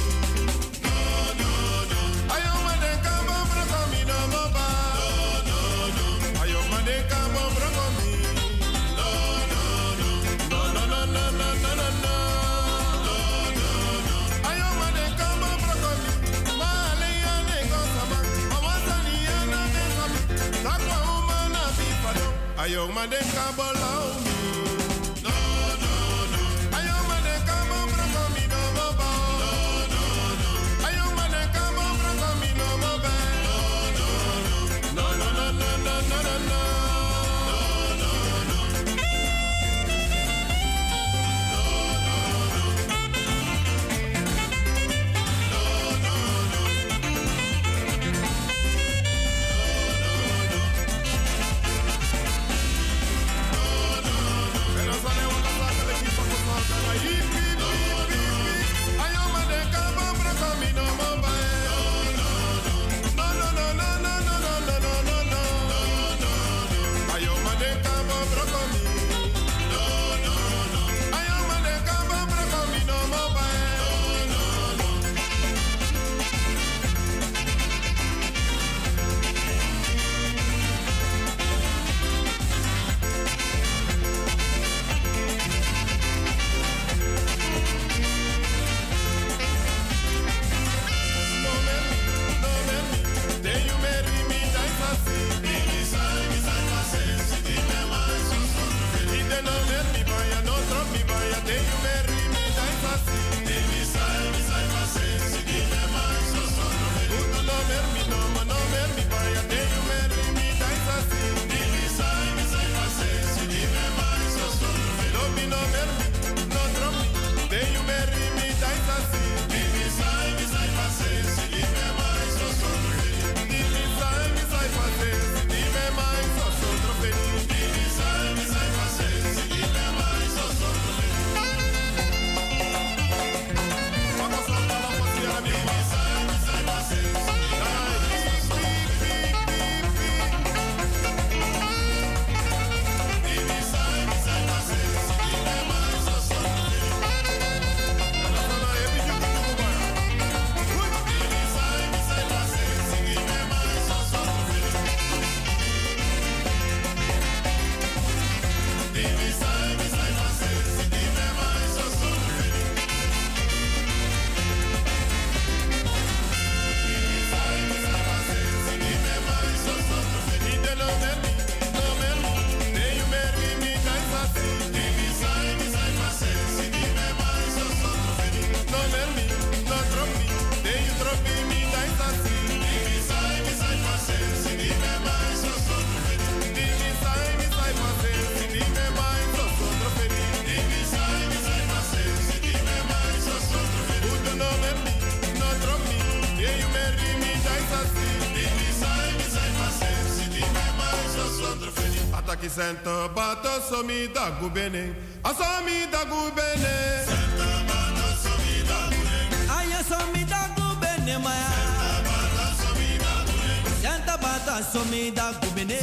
Santa Bata Somi Dagubene. Asomi Dagubene. Santa Bata Somi Dagubene. Aya Somi Dagubene Maya. Santa Bata Somi Dagubene. Santa Bata Somi Dagubene.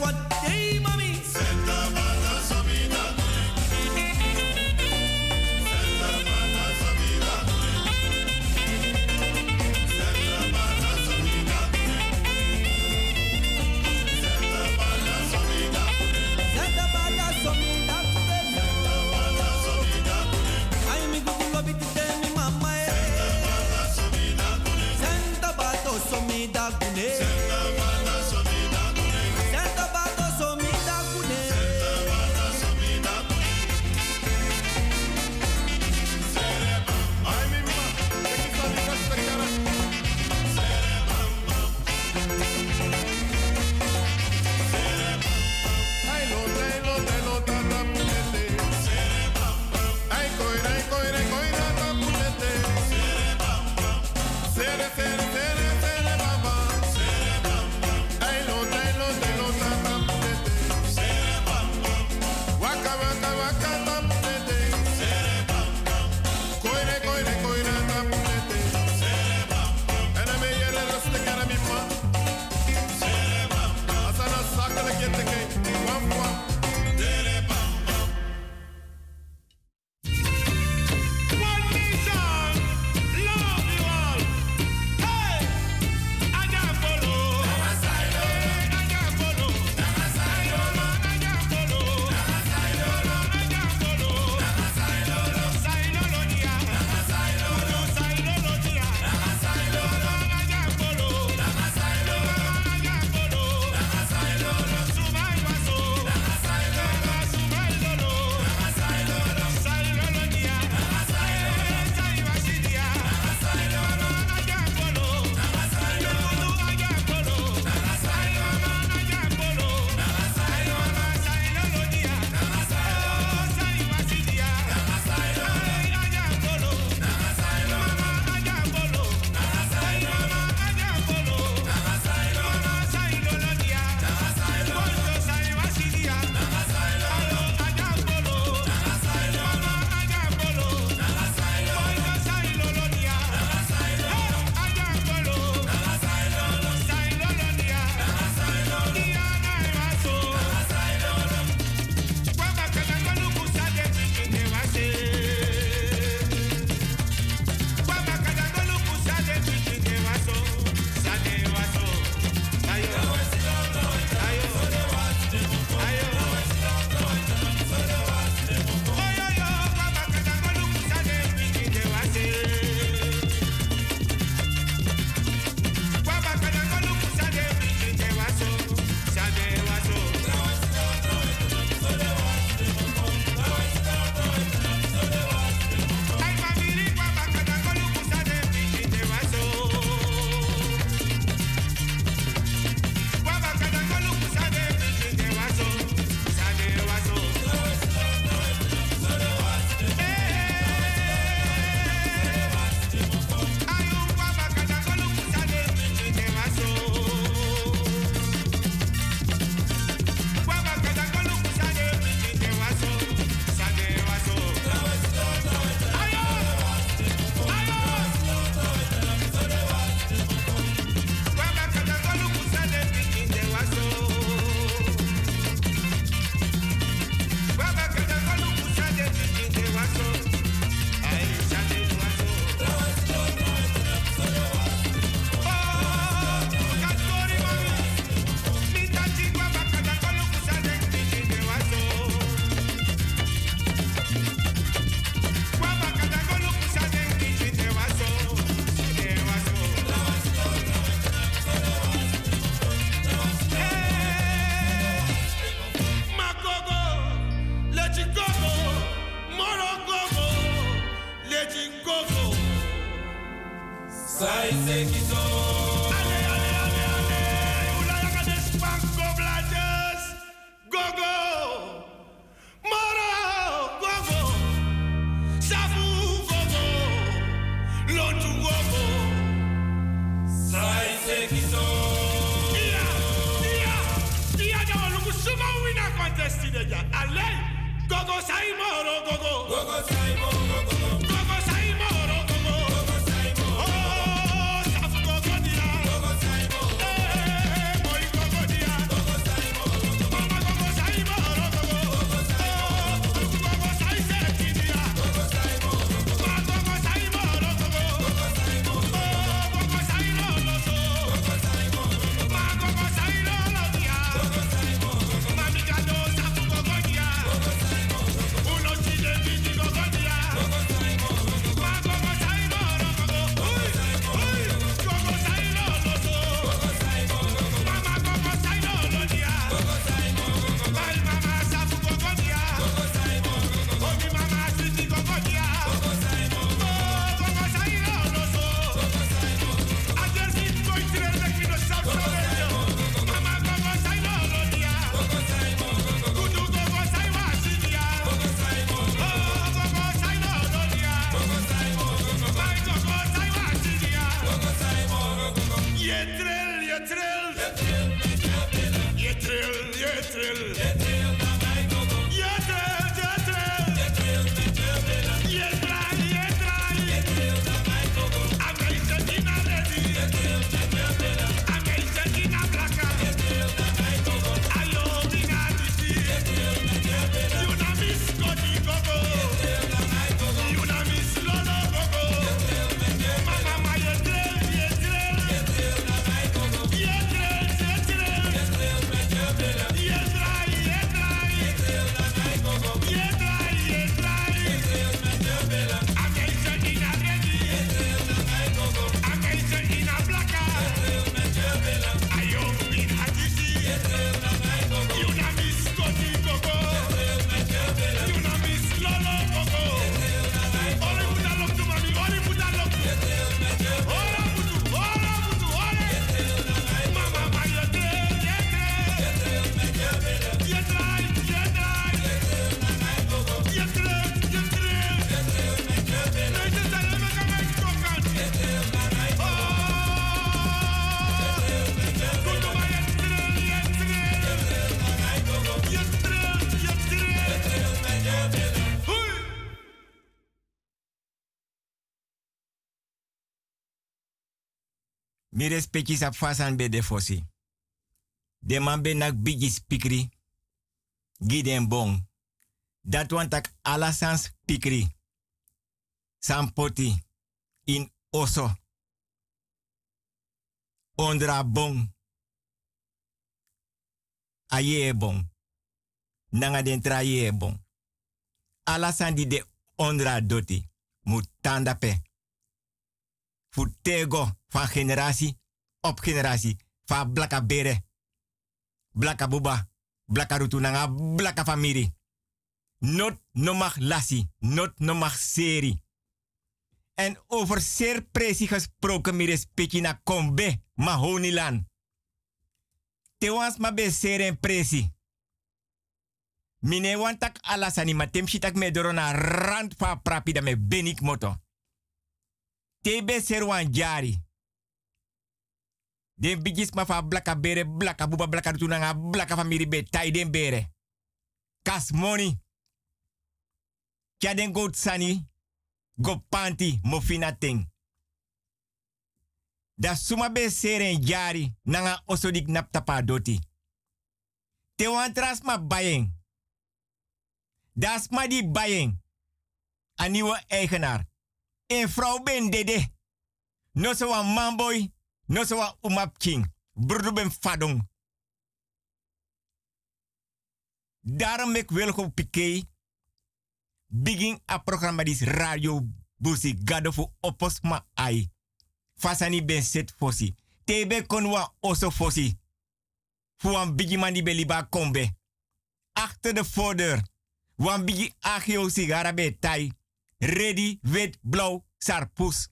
Bata. day. Mi respecti sa fasan be de fosi. De man be nak bigi spikri. Giden bon. Dat wan tak alasans spikri. San poti. In oso. Ondra bon. Aye bon. Nanga den tra ye bon. Alasan di de ondra doti. Mutanda pe. Futego van generatie op generatie. Van blaka bere. Blaka buba. Blaka rutu nanga blaka famiri. Not no mag lasi. Not no mag seri. En over zeer precies gesproken, mi respecti na kombe, mahonilan. Te wans ma be sere en presi. Mine wantak alasani ma tem shitak me doro na rand fa prapi da me benik moto. Te be ser wan jari. Den bigis ma blaka bere, blaka buba, blaka tunanga, blaka famiri be tai den bere. Kas money. Kya den goat sani, go panti, mo fina ting. Da suma be seren jari, nanga osodik nap tapa doti. Te wan tras ma bayeng. Das ma di bayeng. A nieuwe eigenaar. En vrouw ben dede. No so manboy, no so wan umap king. Broeder ben fadong. Daarom ik wil pike. Begin a programma dis radio busi gado fu opos ai. Fasani ben set fosi. Tebe kon wa oso fosi. Fu wan bigi man beliba kombe. Achter de voordeur. Wan bigi agio sigara be tai. Ready, wit, blauw, sarpus.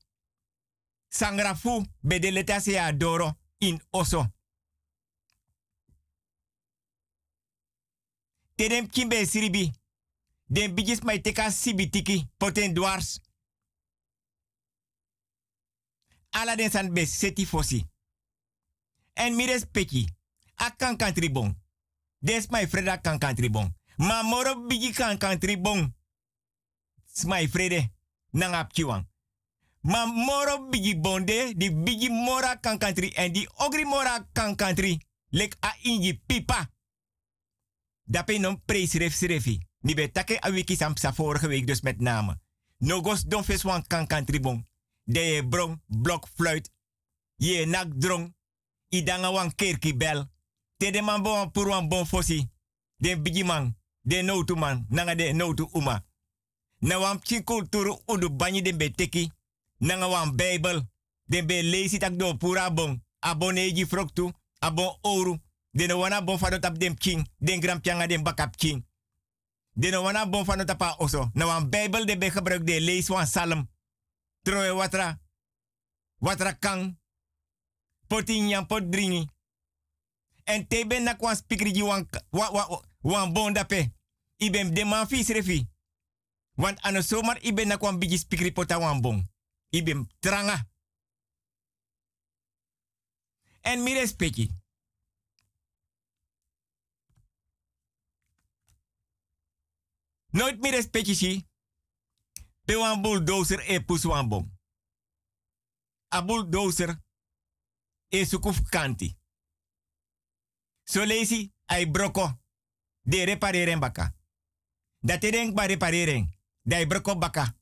sangrafu bedeleta se adoro in oso. Tedem kimbe siribi. Den bigis mai teka sibitiki poten dwars. Ala den be seti fosi. En mires peki. A kan kan tribon. Des my freda kan kan tribon. Ma moro bigi kan kan tribon. Smai frede. Nang ap chiwang. Ma moro bigi bonde. Di bigi mora kan country. En di ogri mora kan country. Lek a inji pipa. Dape non preesref srefi. Ni be take a wiki vorige week dus met name. Nogos don fes wan kan country bon. De je brong, blok fluit. Je nak drong. Idanga wan kerki bel. Te de man bon pour wan bon fosi. Den bigi man. De notu man. Nanga de notu uma. Na wan pchin kulturu udu banyi den be teki. Nanga wan bijbel. Den be leesi tak do pura bon. Aboneji froktu. Abon oru. Den wana bon fano tap den pchin. Den gram den bakap pchin. Den wana bon fano tapa oso. Na wan bijbel de be gebruik de lees wan salm. Watra. Watra kang. Potin yan pot dringi. En na kwan speaker ji wan, wan, wan, wan bon dape. Iben de man fi. Want ano zomaar iben na kwan bigi speaker pota wan bon. Iben tranga. En mi respecti. Nooit mi respecti si. Pe wan bulldozer e pus wan bon. A bulldozer e sukuf kanti. So lezi ai broko de repareren baka. Dat teden ba repareren. Dai broko baka.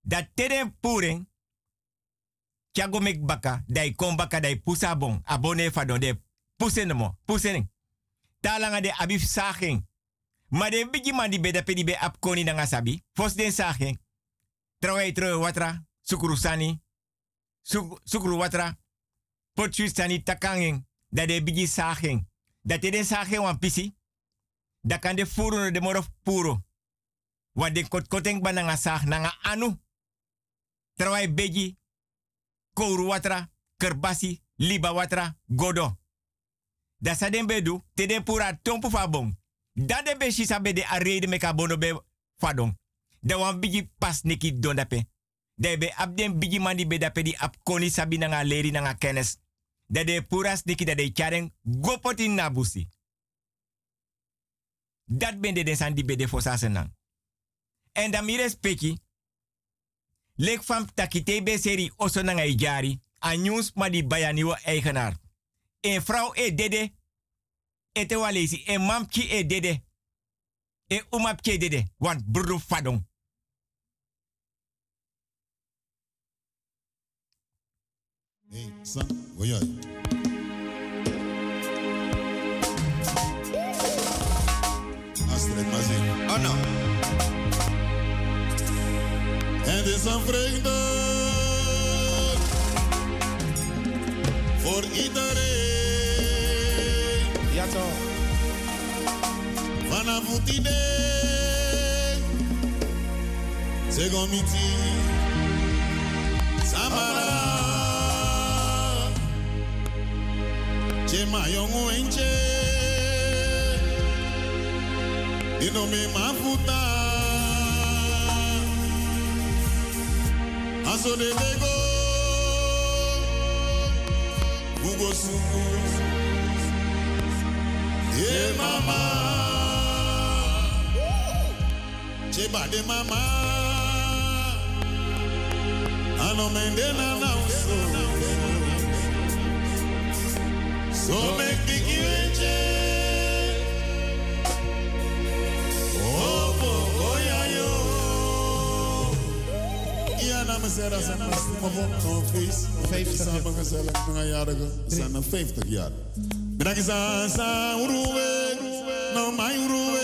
Dat teden puren. Tiago mek baka. Dai kom baka dai pusa bon. Abone fadon de pusen mo. Pusen. Talanga de abif saging. Maar de bigi man di beda pe di be ap koni na sabi. Fos den saging. Trawai tro watra. Sukuru sani. Suk, sukuru watra. Potju sani takanging. Dat de bigi. Dat de den saging wan pisi. Da kan de furu de moro puro. Want de kot koteng ba nanga sag nanga anu. Trawai beji. Kouru watra. Kerbasi. Liba watra. Godo. Da sa den bedu. Te pura tompu fa bom. Da de be shisa be de arede me ka bono be fadon. Da wan bigi pas neki don dape. Da be ab den bigi mandi be ap koni sabi nanga leri nanga kennis. Da de neki da de charen gopoti nabusi. Dat ben de den san di. En da mi respecti. Lek fam takite be seri oso nanga ijari. Anyus ma di bayaniwo eigenaar. En vrouw e dede ete walesi e mamki e dede. E umapki e dede. Want bruru fadong. Hey, son? Astrid Mazin. Oh no. Het is een vreugde voor iedereen. Ja toch. Vanaf het idee. Segomiti. Samara. Chema yongu enche. Ino me mafuta. Aso de bego. Ugo sugu. Ye mama. Cheba de mama. Ano mende na na uso. So make big Heren, zijn er nog een feest. 50 jaar. gezellig, een jarige. Zijn er 50 jaar. Bedankt aan sa uruwe. No my uruwe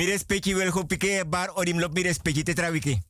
Mi respecti wil go bar odim lop mi respecti te trawiki.